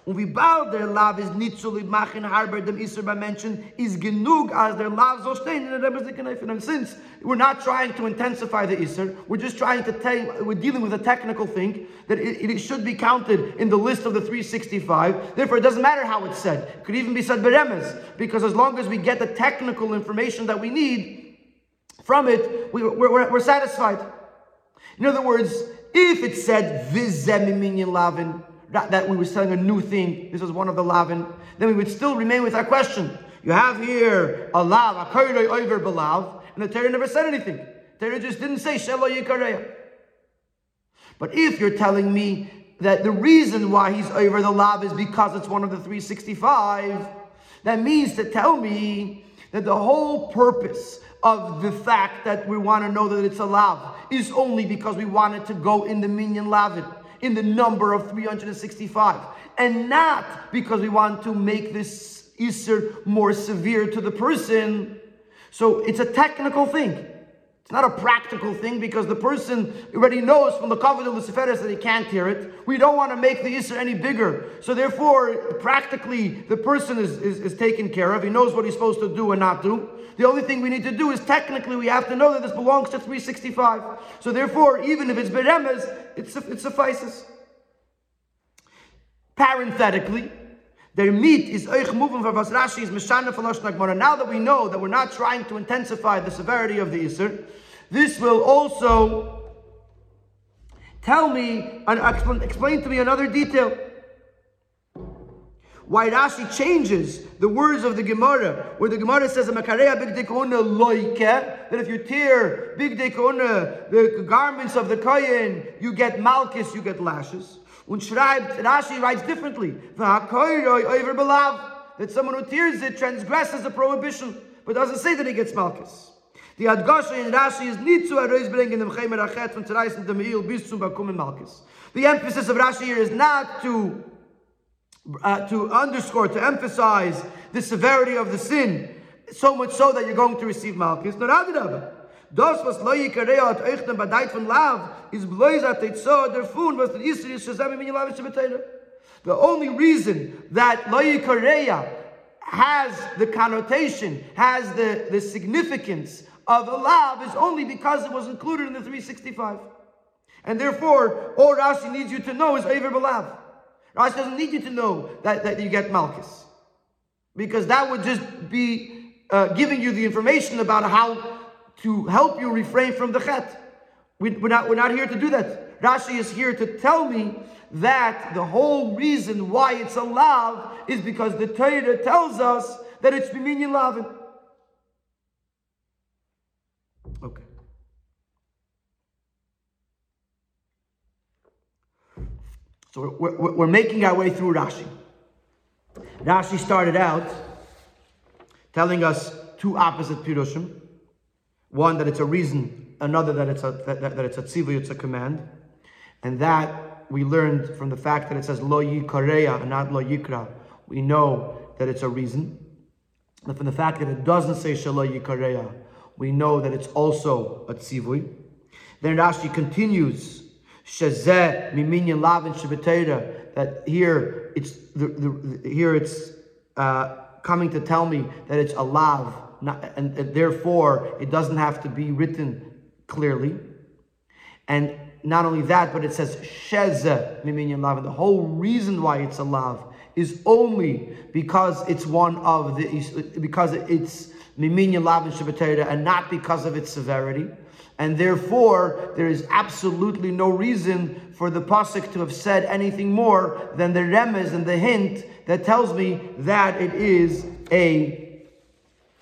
Lav ist nicht so lieb machen, harber dem bei Menschen, ist genug, als der Lav so stehen in der Rebbe And since we're not trying to intensify the Isser, we're just trying to tell, we're dealing with a technical thing, that it, it, should be counted in the list of the 365. Therefore, it doesn't matter how it's said. It could even be said beremes, because as long as we get the technical information that we need from it, we, we're, we're, we're satisfied. In other words, If it said vizem lavin, that we were selling a new thing, this was one of the lavin, then we would still remain with our question. You have here a lav, a over belav, and the Torah never said anything. The Torah just didn't say shelo yikareya. But if you're telling me that the reason why he's over the lav is because it's one of the 365, that means to tell me that the whole purpose of the fact that we want to know that it's a lav is only because we want it to go in the minyan lavin, in the number of 365, and not because we want to make this Isser more severe to the person. So it's a technical thing. It's not a practical thing because the person already knows from the Kavod of Luciferis that he can't hear it. We don't want to make the Isser any bigger. So therefore, practically, the person is, is, is, taken care of. He knows what he's supposed to do and not do. The only thing we need to do is technically we have to know that this belongs to 365. So therefore, even if it's Beremes, it, suffices. Parenthetically, their meat is oich moving for Rashi is mishana for Now that we know that we're not trying to intensify the severity of the Isser, this will also tell me and explain, explain to me another detail. Why Rashi changes the words of the Gemara, where the Gemara says that if you tear big the garments of the Kayin, you get malchus, you get lashes. Und schreibt, Rashi writes differently. That someone who tears it transgresses a prohibition, but doesn't say that he gets malchus. The Adgasha in Rashi is nicht zu herausbringen dem Chemer Achet von zerreißen dem Eil bis zum Bakumen Malchus. The emphasis of Rashi here is not to uh, to underscore, to emphasize the severity of the sin, so much so that you're going to receive Malchus. No, rather, Das, was loye at euch den badait von lav, is blois at it so der fun, was the yisri is min yelav shebetayla. The only reason that loye kareya has the connotation, has the, the significance of a lav is only because it was included in the 365. And therefore, all Rashi needs you to know is Aver Balav. Rashi doesn't need you to know that, that you get Malchus. Because that would just be uh, giving you the information about how to help you refrain from the chet. We, are not, we're not here to do that. Rashi is here to tell me that the whole reason why it's allowed is because the Torah tells us that it's Biminyan Lavin. Okay. So we're, we're, making our way through Rashi. Rashi started out telling us two opposite Pirushim. One, that it's a reason, another, that it's a, that, that, that it's a tzivu, it's a command. And that we learned from the fact that it says lo yikareya and not lo yikra. We know that it's a reason. And from the fact that it doesn't say shalo yikareya, we know that it's also a tzivui. Then Rashi continues, shazeh miminyan lavin shabbatera, that here it's the, the, here it's uh, coming to tell me that it's a lav, not, and, and therefore it doesn't have to be written clearly. And not only that, but it says sheze miminyan lav. The whole reason why it's a lav is only because it's one of the because it's miminyan lav and shabbatayra, and not because of its severity. And therefore, there is absolutely no reason for the pasuk to have said anything more than the remez and the hint that tells me that it is a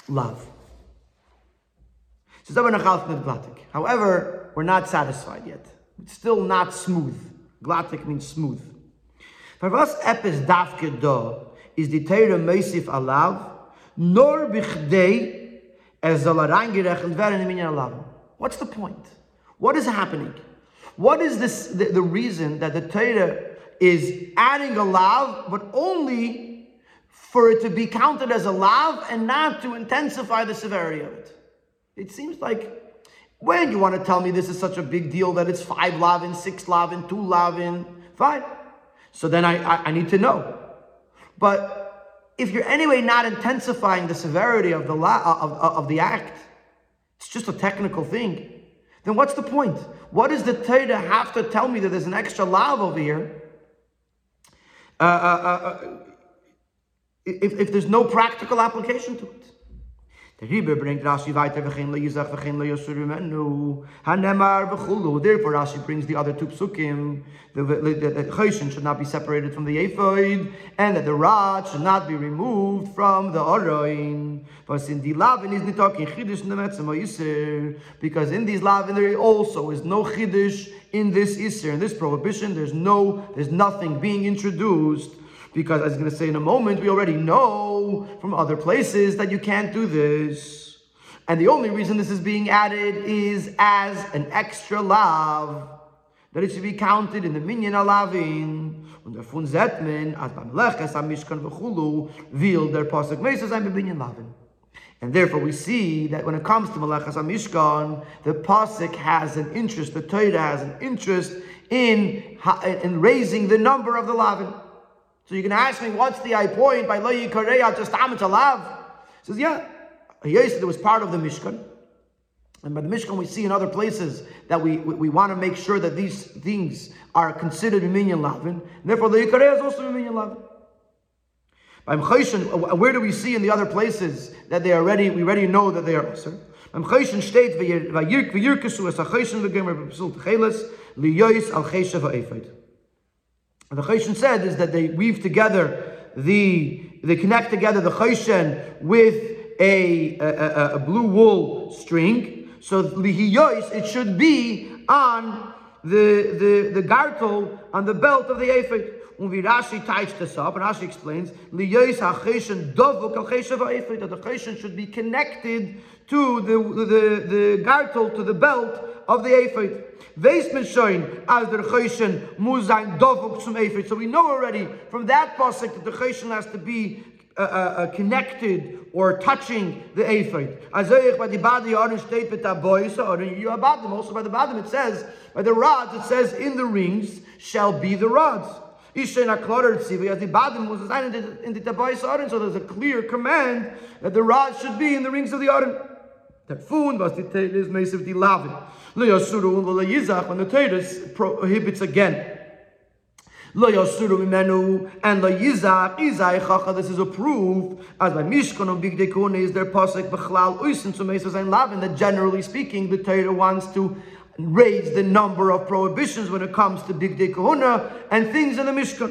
love. However, we're not satisfied yet. It's still not smooth. Glatik means smooth. For was epis dafke do is the Torah meisif alav nor bichdei werden in minyan alav. What's the point? What is happening? What is this the, the reason that the Torah is adding a lav, but only for it to be counted as a lav and not to intensify the severity of it. It seems like when you want to tell me this is such a big deal that it's five lavin, six lavin, two lavin, fine. So then I, I, I need to know. But if you're anyway not intensifying the severity of the la, of, of, of the act, it's just a technical thing. Then what's the point? What does the Torah have to tell me that there's an extra lav over here? Uh, uh, uh, uh if, if there's no practical application to it. The Rebbe bringt Rashi weiter, v'chein v'chein v'chulu. Therefore, Rashi brings the other two psukim. The, the, the, the choshen should not be separated from the ephod, and that the rod should not be removed from the oroin. Because in the lavin is nitakin chidush nemetzim yisir. Because in these lavin there also is no chidush in this isir, in this prohibition. There's no, there's nothing being introduced because as I'm going to say in a moment, we already know from other places that you can't do this. And the only reason this is being added is as an extra lav, that it should be counted in the minyan alavin. Und davon sieht man, als beim Leches am Mishkan v'chulu, will der Pasuk Mesa sein beim lavin. And therefore we see that when it comes to Malachas HaMishkan, the Pasuk has an interest, the Torah has an interest in, in raising the number of the Lavin. So you can ask me, what's the I point by Lo Yikareya just Alav? He says, yeah, it was part of the Mishkan. And by the Mishkan, we see in other places that we, we, we want to make sure that these things are considered Minyan Lavin. Therefore, the Yikareya is also Minyan Lavin. By Mchoshen, uh, uh, where do we see in the other places that they are ready? We already know that they are also. Beim Choshen steht, v'yirkesu es ha-choshen v'gemer b'psul t'cheles, liyois al chesha the Choshen said is that they weave together the, they connect together the Choshen with a, a, a, blue wool string. So lihiyois, it should be on the, the, the gartel, on the belt of the ephod. And Rashi ties this up, and Rashi explains, liyois ha-cheshen dovuk al that the cheshen should be connected to the, the, the gartel, to the belt of the ephod. Veisman showing as the choshen muzayin dovuk zum ephod. So we know already from that pasuk that the choshen has to be uh, uh, uh, connected or touching the ephod. Also by the bottom it says by the rods it says in the rings shall be the rods. So there's a clear command that the rods should be in the rings of the Aron. Tefun was the Teres Meisiv di Lavin. And um, Yizach when the Teres prohibits again. Lo Yasuru Mimenu um, and Lo Yizach Izai Chacha. This is approved as by Mishkan of Big Dekune is their pasuk Bechlal Uisin to Meisiv Zain Lavin. That generally speaking, the Torah wants to raise the number of prohibitions when it comes to Big Dekuna and things in the Mishkan.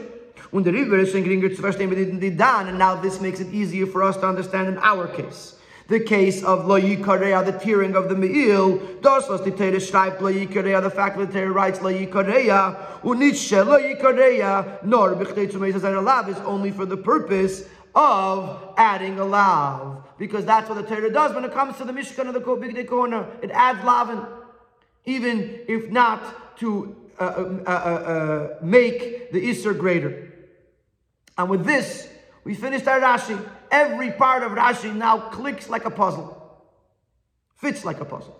Und der River ist ein geringer zu verstehen mit den Dan, and now this makes it easier for us to understand in our case the case of lo yikareya, the tearing of the me'il, doslos the Torah schreibt lo yikareya, the fact that the Torah writes lo yikareya, unitshe lo yikareya, nor b'chtei tzumei a lav is only for the purpose of adding a lav. Because that's what the Torah does when it comes to the Mishkan of the Big Corner. It adds lavin, even if not to uh, uh, uh, uh, make the Isser greater. And with this, we finished our Rashi. Every part of Rashi now clicks like a puzzle, fits like a puzzle.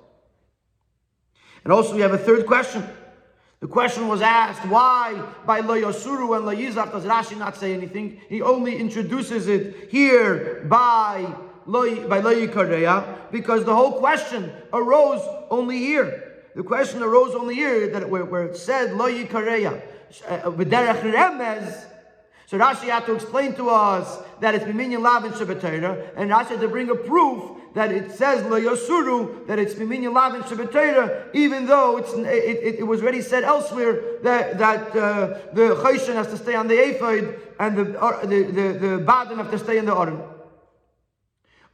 And also, we have a third question. The question was asked, why by Lo Yosuru and Lo Yizach does Rashi not say anything? He only introduces it here by Lo, by because the whole question arose only here. The question arose only here that where, where it said Lo Yikareya. Uh, remez, so Rashi had to explain to us that it's Miminyan Lav and Shabbatayra, and Rashi had to bring a proof that it says Lo Yosuru, that it's Miminyan Lav and Shabbatayra, even though it's, it, it, it, was already said elsewhere that, that uh, the Chayshan has to stay on the Ephod and the, uh, the, the, the have to stay in the Aron.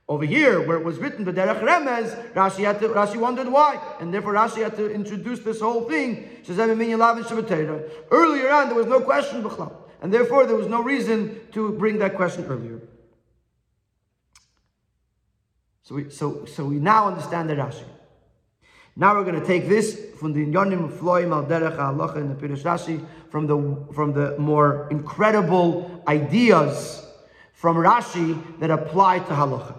Over here, where it was written, the Derech Remez, Rashi, had to, Rashi wondered why. And therefore, Rashi had to introduce this whole thing. Earlier on, there was no question, B'chlam and therefore there was no reason to bring that question earlier. So we, so, so we now understand the Rashi. Now we're going to take this from the Yonim Floim al Derech Halacha in the Pirush Rashi from the from the more incredible ideas from Rashi that apply to Halacha.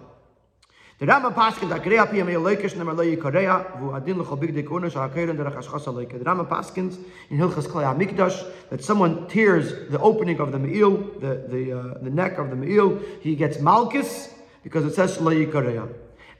The Rama Paskin that Kreya Piyam Eloikesh Nemer Loi Korea Vu Adin Lecho Big De Kuna Shah Keren Derech Hashchas Aloike. The Rama Paskins in Hilchas Klei HaMikdash that someone tears the opening of the Me'il, the, the, uh, the neck of the Me'il, he gets Malchus because it says Loi Korea.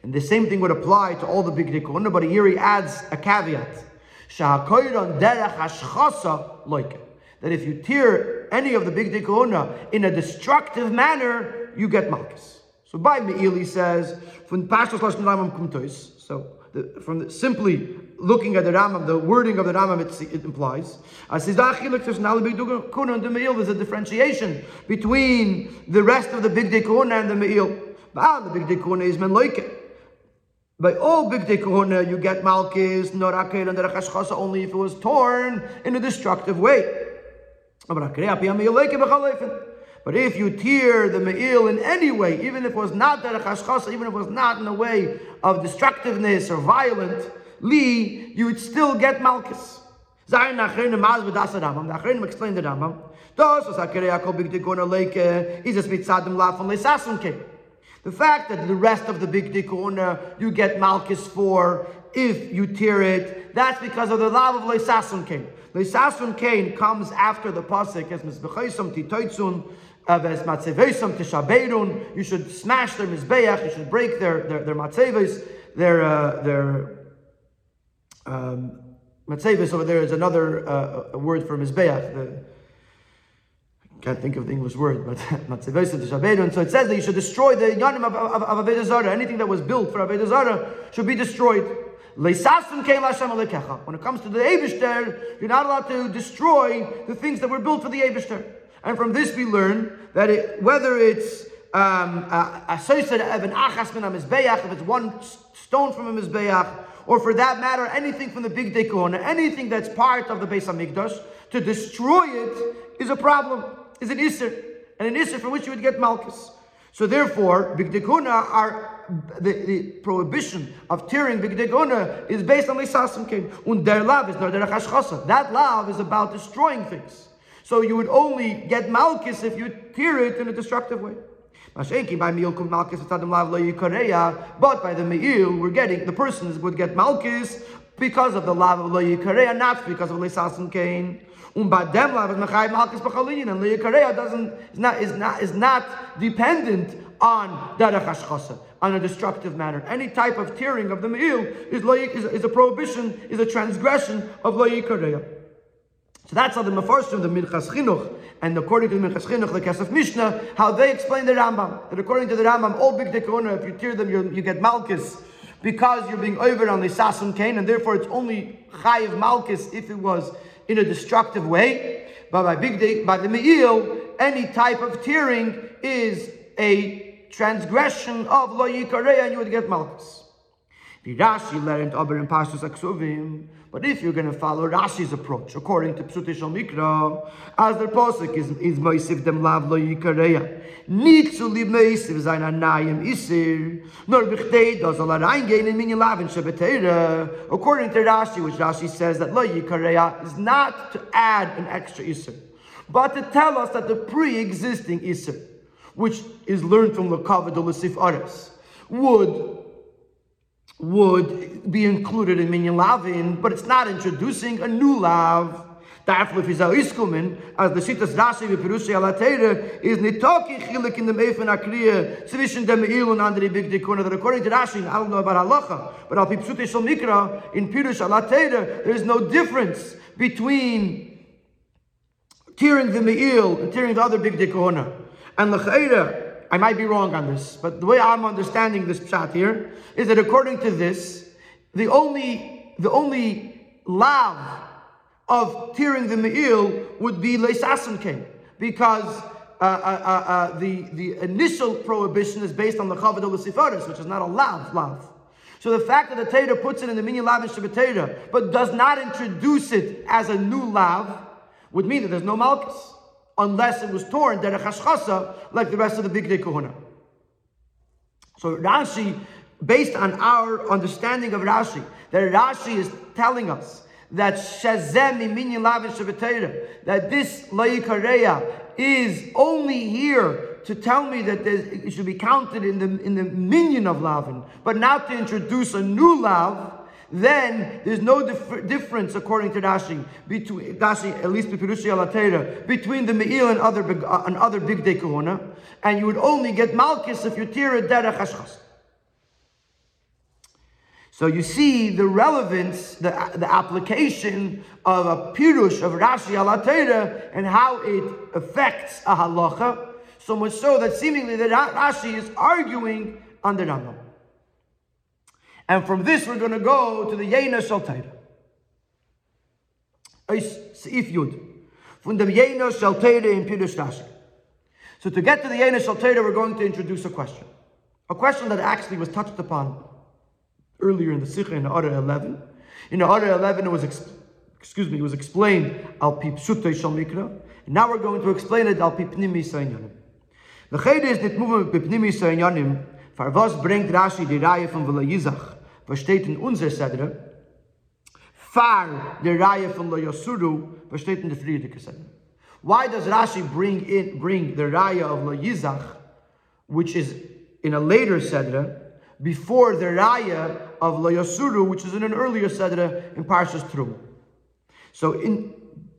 And the same thing would apply to all the Big De Kuna, but here he adds a caveat. Shah Keren Derech Hashchas Aloike. That if you tear any of the Big De Kuna in a destructive manner, you get Malchus. So by Me'il, he says, from Pashtos Lashon Rambam Kumtois, so the, from the, simply looking at the Rambam, the wording of the Rambam, it, it implies. The male there's a differentiation between the rest of the Big Day and the Me'il. The Big Day is Men By all Big Day you get Malkis, Norakir, and the only if it was torn in a destructive way. But if you tear the me'il in any way, even if it was not derech hashchasa, even if it was not in a way of destructiveness or violent, li, you would still get malchus. The a fact that the rest of the big dikona you get malchus for if you tear it, that's because of the love of leisasun ke. Leisasun ke comes after the pasuk as misbechaisam titoitzun you should smash their mizbeach, you should break their their, their matzeves, their uh, their um, matzeves over there is another uh, word for mizbeach. The, I can't think of the English word, but [LAUGHS] matzeves tishabedun. So it says that you should destroy the yanim of, of, of Avodah Zarah. Anything that was built for Avodah Zarah should be destroyed. When it comes to the Eibishter, you're not allowed to destroy the things that were built for the Eibishter. And from this we learn that it, whether it's um, mizbeach, if it's one stone from a mizbeach, or for that matter, anything from the big dekona, anything that's part of the Beis Hamikdash, to destroy it is a problem, is an isser, and an isser from which you would get malchus. So therefore, big dekona are the, the, prohibition of tearing big dekona is based on lisasim kain. Und der lav is not der That lav is about destroying things. So you would only get Malchus if you tear it in a destructive way. But by the Me'il, we're getting, the persons would get Malchus because of the love of Lo Yikareya, not because of Lesasim Kain. Malchus and liyikareya doesn't is not is not is not dependent on derech on a destructive manner. Any type of tearing of the me'il is, is, is a prohibition, is a transgression of liyikareya. So that's how the Mefarshim, the Minchas Chinuch, and according to the Minchas Chinuch, the Kesef Mishnah, how they explain the Rambam. That according to the Rambam, all big dekona, if you tear them, you get Malchus, because you're being over on the Sasum Kain, and therefore it's only Chayiv Malchus if it was in a destructive way. But by big day, by the Me'il, any type of tearing is a transgression of Lo Yikareya, and you would get Malchus. Rashi learned aber in Pashtus Aksuvim. But if you're going to follow Rashi's approach, according to Psutish Mikra, as the posuk is is Moisiv dem lav lo yikareya, nicht zu lieb Moisiv sein anayim isir, nor bichdei does all reingehen in mini lav and Shabbatera. According to Rashi, which Rashi says that lo yikareya is not to add an extra isir, but to tell us that the pre-existing isir, which is learned from the Kavod Lasif Ares, would would be included in minyan lavin, but it's not introducing a new lav. Therefore, if iskumen, as the Shittas Rashi v'Pirushi Alateira is nitoki chilik in the Meifen Akriya zwischen dem Meil and andere big dikuna that according to Rashi, I don't know about halacha, but al Pipsute Shal Mikra in Pirush Alateira, there is no difference between tearing the Meil and tearing the other big dikuna. And the I might be wrong on this, but the way I'm understanding this chat here is that according to this, the only the only lav of tearing the me'il would be leisasim king, because uh, uh, uh, uh, the the initial prohibition is based on the chavod sifaris, which is not a lav lav. So the fact that the Torah puts it in the mini lav and but does not introduce it as a new lav, would mean that there's no malchus unless it was torn derech hashchasa like the rest of the big day kohuna. So Rashi, based on our understanding of Rashi, that Rashi is telling us that shazem minyan lavin that this layikareya is only here to tell me that it should be counted in the in the minyan of lavin, but not to introduce a new lav then there's no dif- difference, according to Rashi, between Rashi, at least between the Me'il and other uh, and other big day kahuna, and you would only get Malchus if you tear a derech hashchas. So you see the relevance, the, the application of a pirush of Rashi al and how it affects a halacha. So much so that seemingly that Rashi is arguing on the Rambam. And from this, we're going to go to the Yena Shaltaira. Seif Yud. From the Yena Shaltaira in Pirush Rashi. So to get to the Yena Shaltaira, we're going to introduce a question. A question that actually was touched upon earlier in the Sikha in Order 11. In Order 11, it was, excuse me, it was explained al pi pshutei mikra. And now we're going to explain it al pi pnimi sainyanim. The chayde is nicht moving pi pnimi for was bringt Rashi die Reihe von Vela Yizach, was steht in unser Sedre, far the Reihe von steht in the Friedrich Sedre. Why does Rashi bring in bring the Raya of Lo Yizach, which is in a later Sedra, before the Raya of Lo Yasuru, which is in an earlier Sedra in Parshas Trum? So in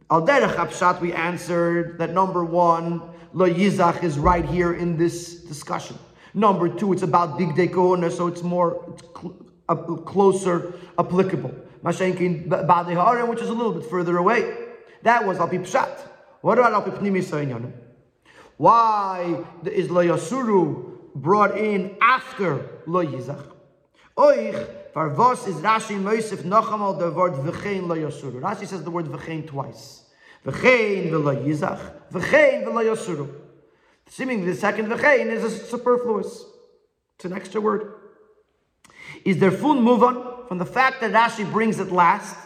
Al Derech Hapshat, we answered that number one, Lo Yizach is right here in this discussion. Number two, it's about Big Day so it's more closer applicable. Which is a little bit further away. That was Al Pshat. What about Al Pnimi? Why is Lo Yasuru brought in after Lo Yizach? Oich, Farvos is Rashi Moisef Nochamal the word V'chein Lo Yasuru. Rashi says the word V'chein twice. V'chein V'lo Yizach, V'chein V'lo Yasuru. Seemingly the second V'chein is superfluous. It's an extra word. Is there move on from the fact that Rashi brings it last?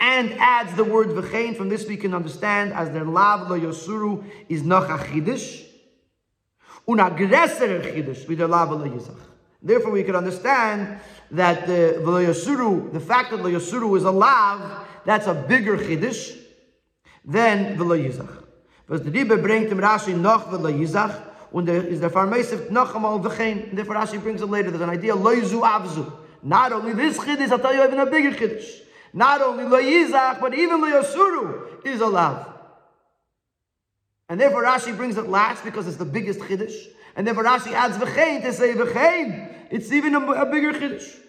and adds the word v'chein. From this we can understand as their lav lo yosuru is noch a chidish, un with their lav lo yizach. Therefore, we can understand that the lo yosuru, the fact that yosuru is a lav, that's a bigger chidish than yizach. Because the Rebbe brings him Rashi noch yizach, und there is the farmasiv noch amal v'chein. And therefore, Rashi brings it later. There's an idea lo yizu avzu. Not only this chidish, I'll tell you even a bigger chidish. Not only lo yizach, but even lo yosuru is allowed. And therefore Rashi brings it last because it's the biggest chiddush. And therefore Rashi adds v'chein to say v'chein. It's even a, a bigger chiddush.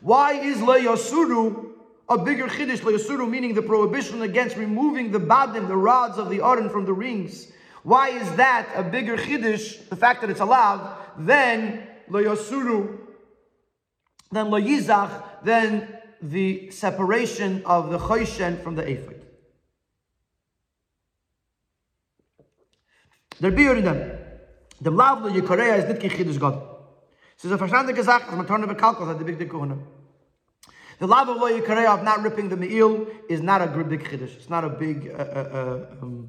Why is lo yosuru a bigger chiddush? Lo yosuru meaning the prohibition against removing the badim, the rods of the aron from the rings. Why is that a bigger chiddush? The fact that it's allowed than lo yosuru, than lo yizach, than the separation of the Choshen from the Ephod. Der Bier in dem. Dem Lauf der Korea ist nicht kein Chiddush Gott. Es ist eine verstandene Sache, dass man turnen bekalkelt hat, die Big Dekuhne. The love of Lo Korea of not ripping the Me'il is not a big Chiddush. It's not a big uh, uh, um,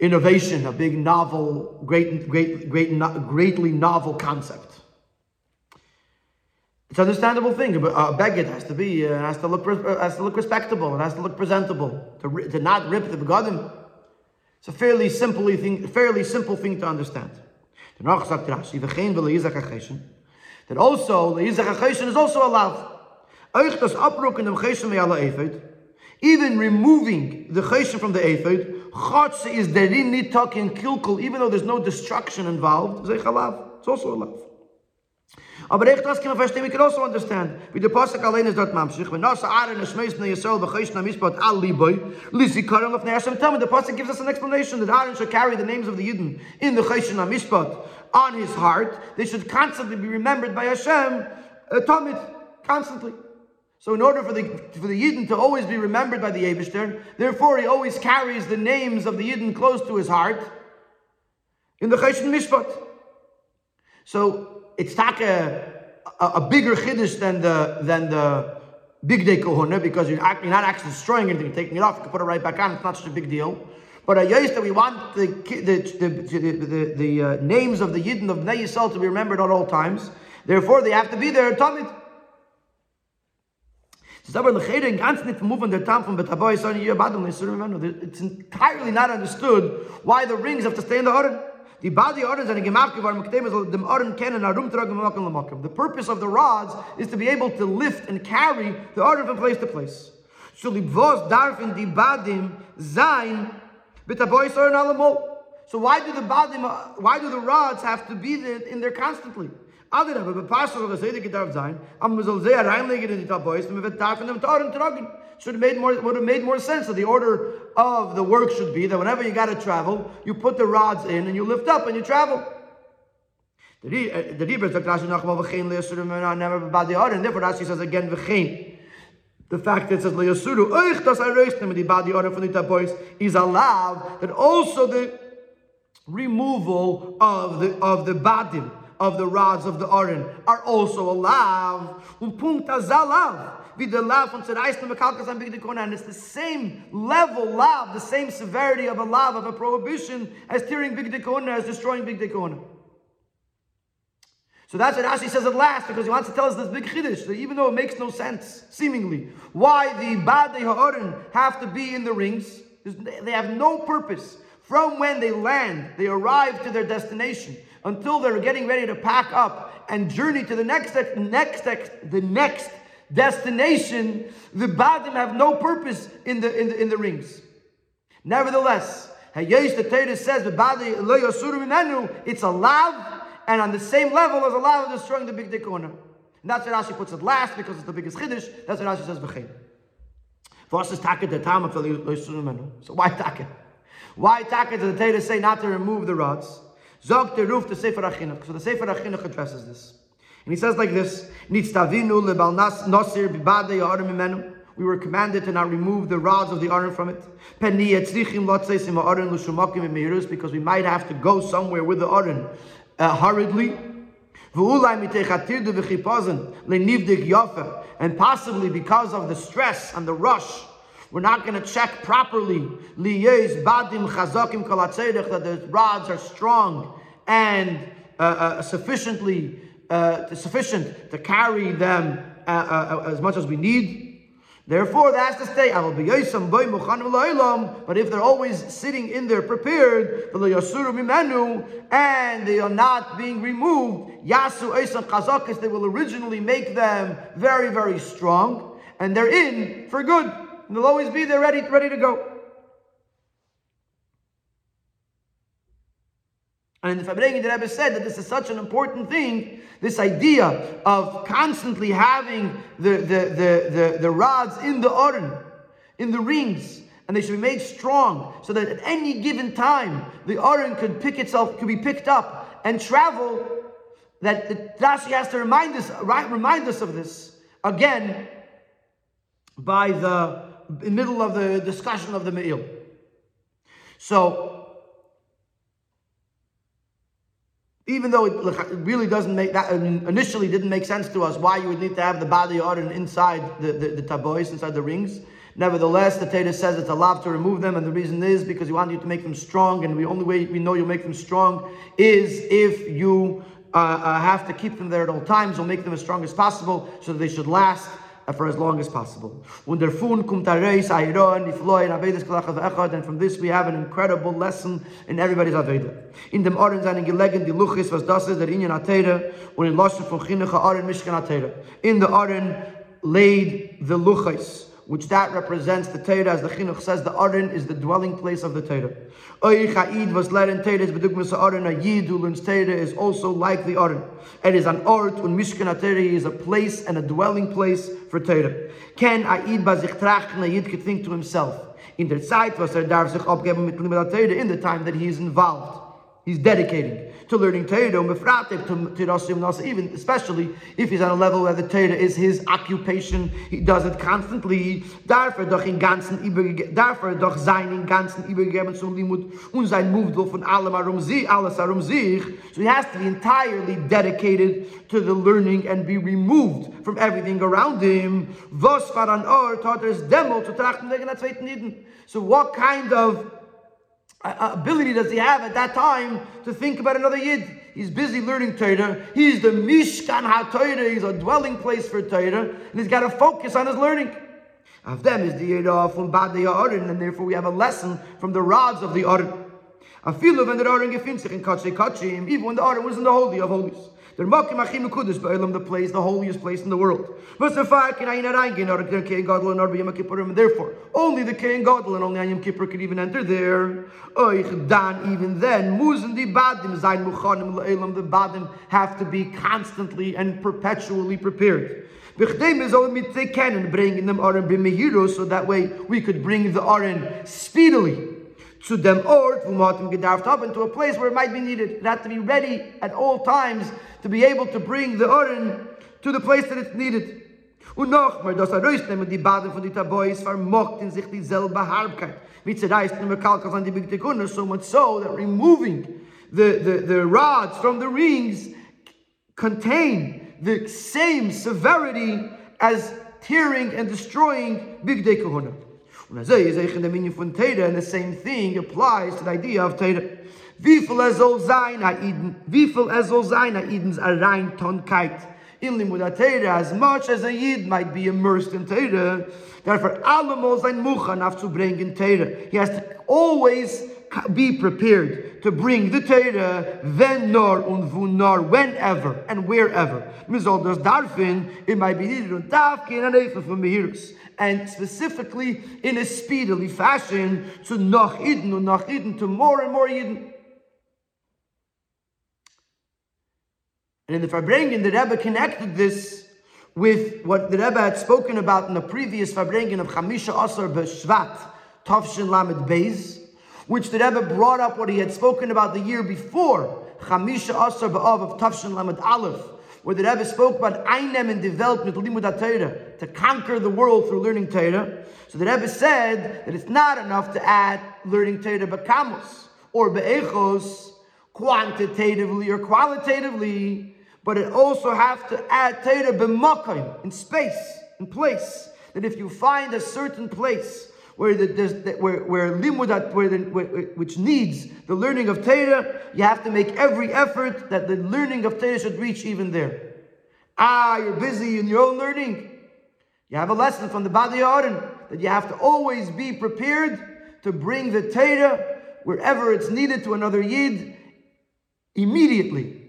innovation, a big novel, great, great, great, greatly novel concept. It's an understandable thing. But a beggar has to be, uh, has to look, uh, has to look respectable. It has to look presentable. To, to not rip the begadim. It's a fairly simple thing, fairly simple thing to understand. That also the Yizach is also allowed. Even removing the cheshen from the ephod, chotze is derin nitak in kilkul, even though there's no destruction involved. It's also allowed. Aber echt das kann verstehen, we can also understand. Wie der Pasuk allein ist dort mamschich. Wenn nasa Aaron es schmeist na Yisrael b'chaysh na mishpat al liboy, lisi karam of Ne'ashem Tamid. The Pasuk gives us an explanation that Aaron should carry the names of the Yidden in the chaysh na mishpat on his heart. They should constantly be remembered by Hashem, uh, Tamid, constantly. So in order for the for the Yidden to always be remembered by the Eibishter, therefore he always carries the names of the Yidden close to his heart in the Chaysh Mishpat. So it's not a, a, a, bigger chiddush than the than the big day kohuna because you're, you're, not actually destroying anything, you're taking it off. You can put it right back on. It's not such a big deal. But a yes that we want the the the, the, the, the uh, names of the yidden of Bnei Yisrael to be remembered at all times. Therefore, they have to be there. at Tamid. It's entirely not understood why the rings have to stay in the Aron. Die body. The purpose of the rods is to be able to lift and carry the Orden from place to place. So why do the badim why do the rods have to be there in there constantly? Alle aber bei Pascha soll das Ede gedarf sein, aber man soll sehr reinlegen in die Tabois, und man wird darf in dem Toren tragen. Should have made more, would have made more sense that the order of the work should be that whenever you got to travel, you put the rods in and you lift up and you travel. The Rebbe uh, sagt Rashi noch mal v'chein le'yasuru mena never b'bad the and therefore Rashi says again v'chein. The fact that it says le'yasuru oich das areist nem the body order from the tabois is allowed that also the removal of the of the badim of the rods of the Aron are also allowed. Um punkt azalav. Wie the lav von Mekalkas am the same level lav, the same severity of a lav, of a prohibition, as tearing Big Dikona, as destroying Big Dikona. So that's what Rashi says at last, because he wants to tell us this big chiddush, that even though it makes no sense, seemingly, why the Badei Ha'orin have to be in the rings, they have no purpose. From when they land, they arrive to their destination, until they're getting ready to pack up and journey to the next, next, the next destination, the Badim have no purpose in the, in the, in the rings. Nevertheless, Hayesh the Torah says the Badi it's a lav and on the same level as Allah is destroying the big dikona. And that's what Rashi puts it last because it's the biggest chiddush. That's what Rashi says b'chein. First is taka the time of So why taka? Why taka does the Torah say not to remove the rods? Zog the roof the Sefer Achinuch. So the Sefer Achinuch addresses this. And he says like this. We were commanded to not remove the rods of the iron from it. Because we might have to go somewhere with the iron uh, hurriedly. And possibly because of the stress and the rush, we're not going to check properly that the rods are strong and uh, uh, sufficiently uh, sufficient to carry them uh, uh, as much as we need. Therefore, has to stay. But if they're always sitting in there prepared, and they are not being removed, yasu they will originally make them very, very strong, and they're in for good. And they'll always be there ready, ready to go. And the farbrengen, the Rebbe said that this is such an important thing, this idea of constantly having the, the, the, the, the rods in the oren, in the rings, and they should be made strong so that at any given time the oren could pick itself, could be picked up and travel. That Rashi has to remind us, remind us of this again by the middle of the discussion of the Me'il. So even though it really doesn't make that initially didn't make sense to us why you would need to have the body order inside the, the, the tabois, inside the rings. Nevertheless, the Torah says it's allowed to remove them, and the reason is because you want you to make them strong, and the only way we know you'll make them strong is if you uh, uh, have to keep them there at all times. You'll make them as strong as possible so that they should last Uh, for as long as possible. And from this we have an incredible lesson in everybody's Aveda. In dem Oren seinen gelegen die Luchis, was das ist, der Inyan Atera, und in Loschen von Chinucha Oren Mishkan Atera. In the Oren laid the Luchis, which that represents the Torah, as the Chinuch says, the Aron is the dwelling place of the Torah. Oy Cha'id was led in Torah, bedugmas Aron, a Yid who learns Torah is also like the Aron. It is an ort, and Mishkan Torah is a place and a dwelling place for Torah. Ken Aid bazich trachten, a Yid could think to himself, in der Zeit, was er darf sich abgeben mit in the time that he is involved. He's dedicating to learning Torah, to even especially if he's on a level where the Torah is his occupation, he does it constantly. Dafür doch in ganzen dafür doch seinen ganzen übergeben zum Limud und sein Muvdel von allem herum sie, alles herum sich. So he has to be entirely dedicated to the learning and be removed from everything around him. Was war an Ort hat er es zu trachten So what kind of ability does he have at that time to think about another Yid? He's busy learning Torah. He's the Mishkan HaTorah. He's a dwelling place for Torah. And he's got to focus on his learning. Of them is the Yedah from Bad and therefore we have a lesson from the rods of the Aron. A feel of when the Aron gefindt sich in Katshe Kachim, even when the Aron was in the Holy of Holies. The place, the holiest place in the world. Therefore, only the Kohen Gadol and only Yom Kippur could even enter there. Even then, the badim have to be constantly and perpetually prepared. Bringing them so that way we could bring the Aron speedily to them or into a place where it might be needed. It had to be ready at all times to be able to bring the Aron to the place that it's needed. Und nochmal, das Herausnehmen er die Baden von die Tabois vermocht in sich dieselbe Harbkeit. Wie zerreißt nur Kalkas an die Bigdekuner, so much so that removing the, the, the rods from the rings contain the same severity as tearing and destroying Bigdei er Kahuna. Er and the same thing applies to the idea of Teda. Wie viel er soll sein, Eden? Wie viel er soll sein, Edens Reintonkeit? In Limud as much as a Yid might be immersed in Teda, therefore, allemal sein Muchan have to bring in Teda. He has to always be prepared to bring the Torah, then nor und vunar, whenever and wherever. Mizol das darfin, it might be needed on tafkin and eifel from Mehirus. And specifically in a speedily fashion to noch Iden and noch Iden, to more and more Iden. And in the Farbrengen, the Rebbe connected this with what the Rebbe had spoken about in the previous Farbrengen of Chamisha Asar B'Shvat, Tavshin Lamed Beis, which the Rebbe brought up what he had spoken about the year before, Chamisha Asar Ba'av of Tafshin Lamed Aleph, where the Rebbe spoke about Einem and development Limud Torah to conquer the world through learning Torah. So the Rebbe said that it's not enough to add learning Torah B'Kamos or Be'echos quantitatively or qualitatively, but it also have to add Torah B'Makayim, in space, in place. That if you find a certain place where the, the, where where limudat where the, where, which needs the learning of Torah, you have to make every effort that the learning of Torah should reach even there. Ah, you're busy in your own learning. You have a lesson from the Badi Aaron that you have to always be prepared to bring the Torah wherever it's needed to another Yid immediately.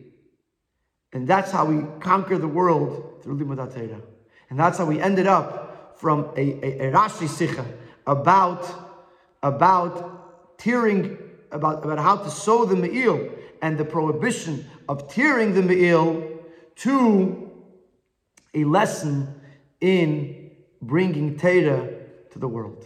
And that's how we conquer the world through Limudat Torah. And that's how we ended up from a, a, a Rashi Sikha about, about tearing, about, about how to sow the me'il and the prohibition of tearing the me'il to a lesson in bringing Torah to the world.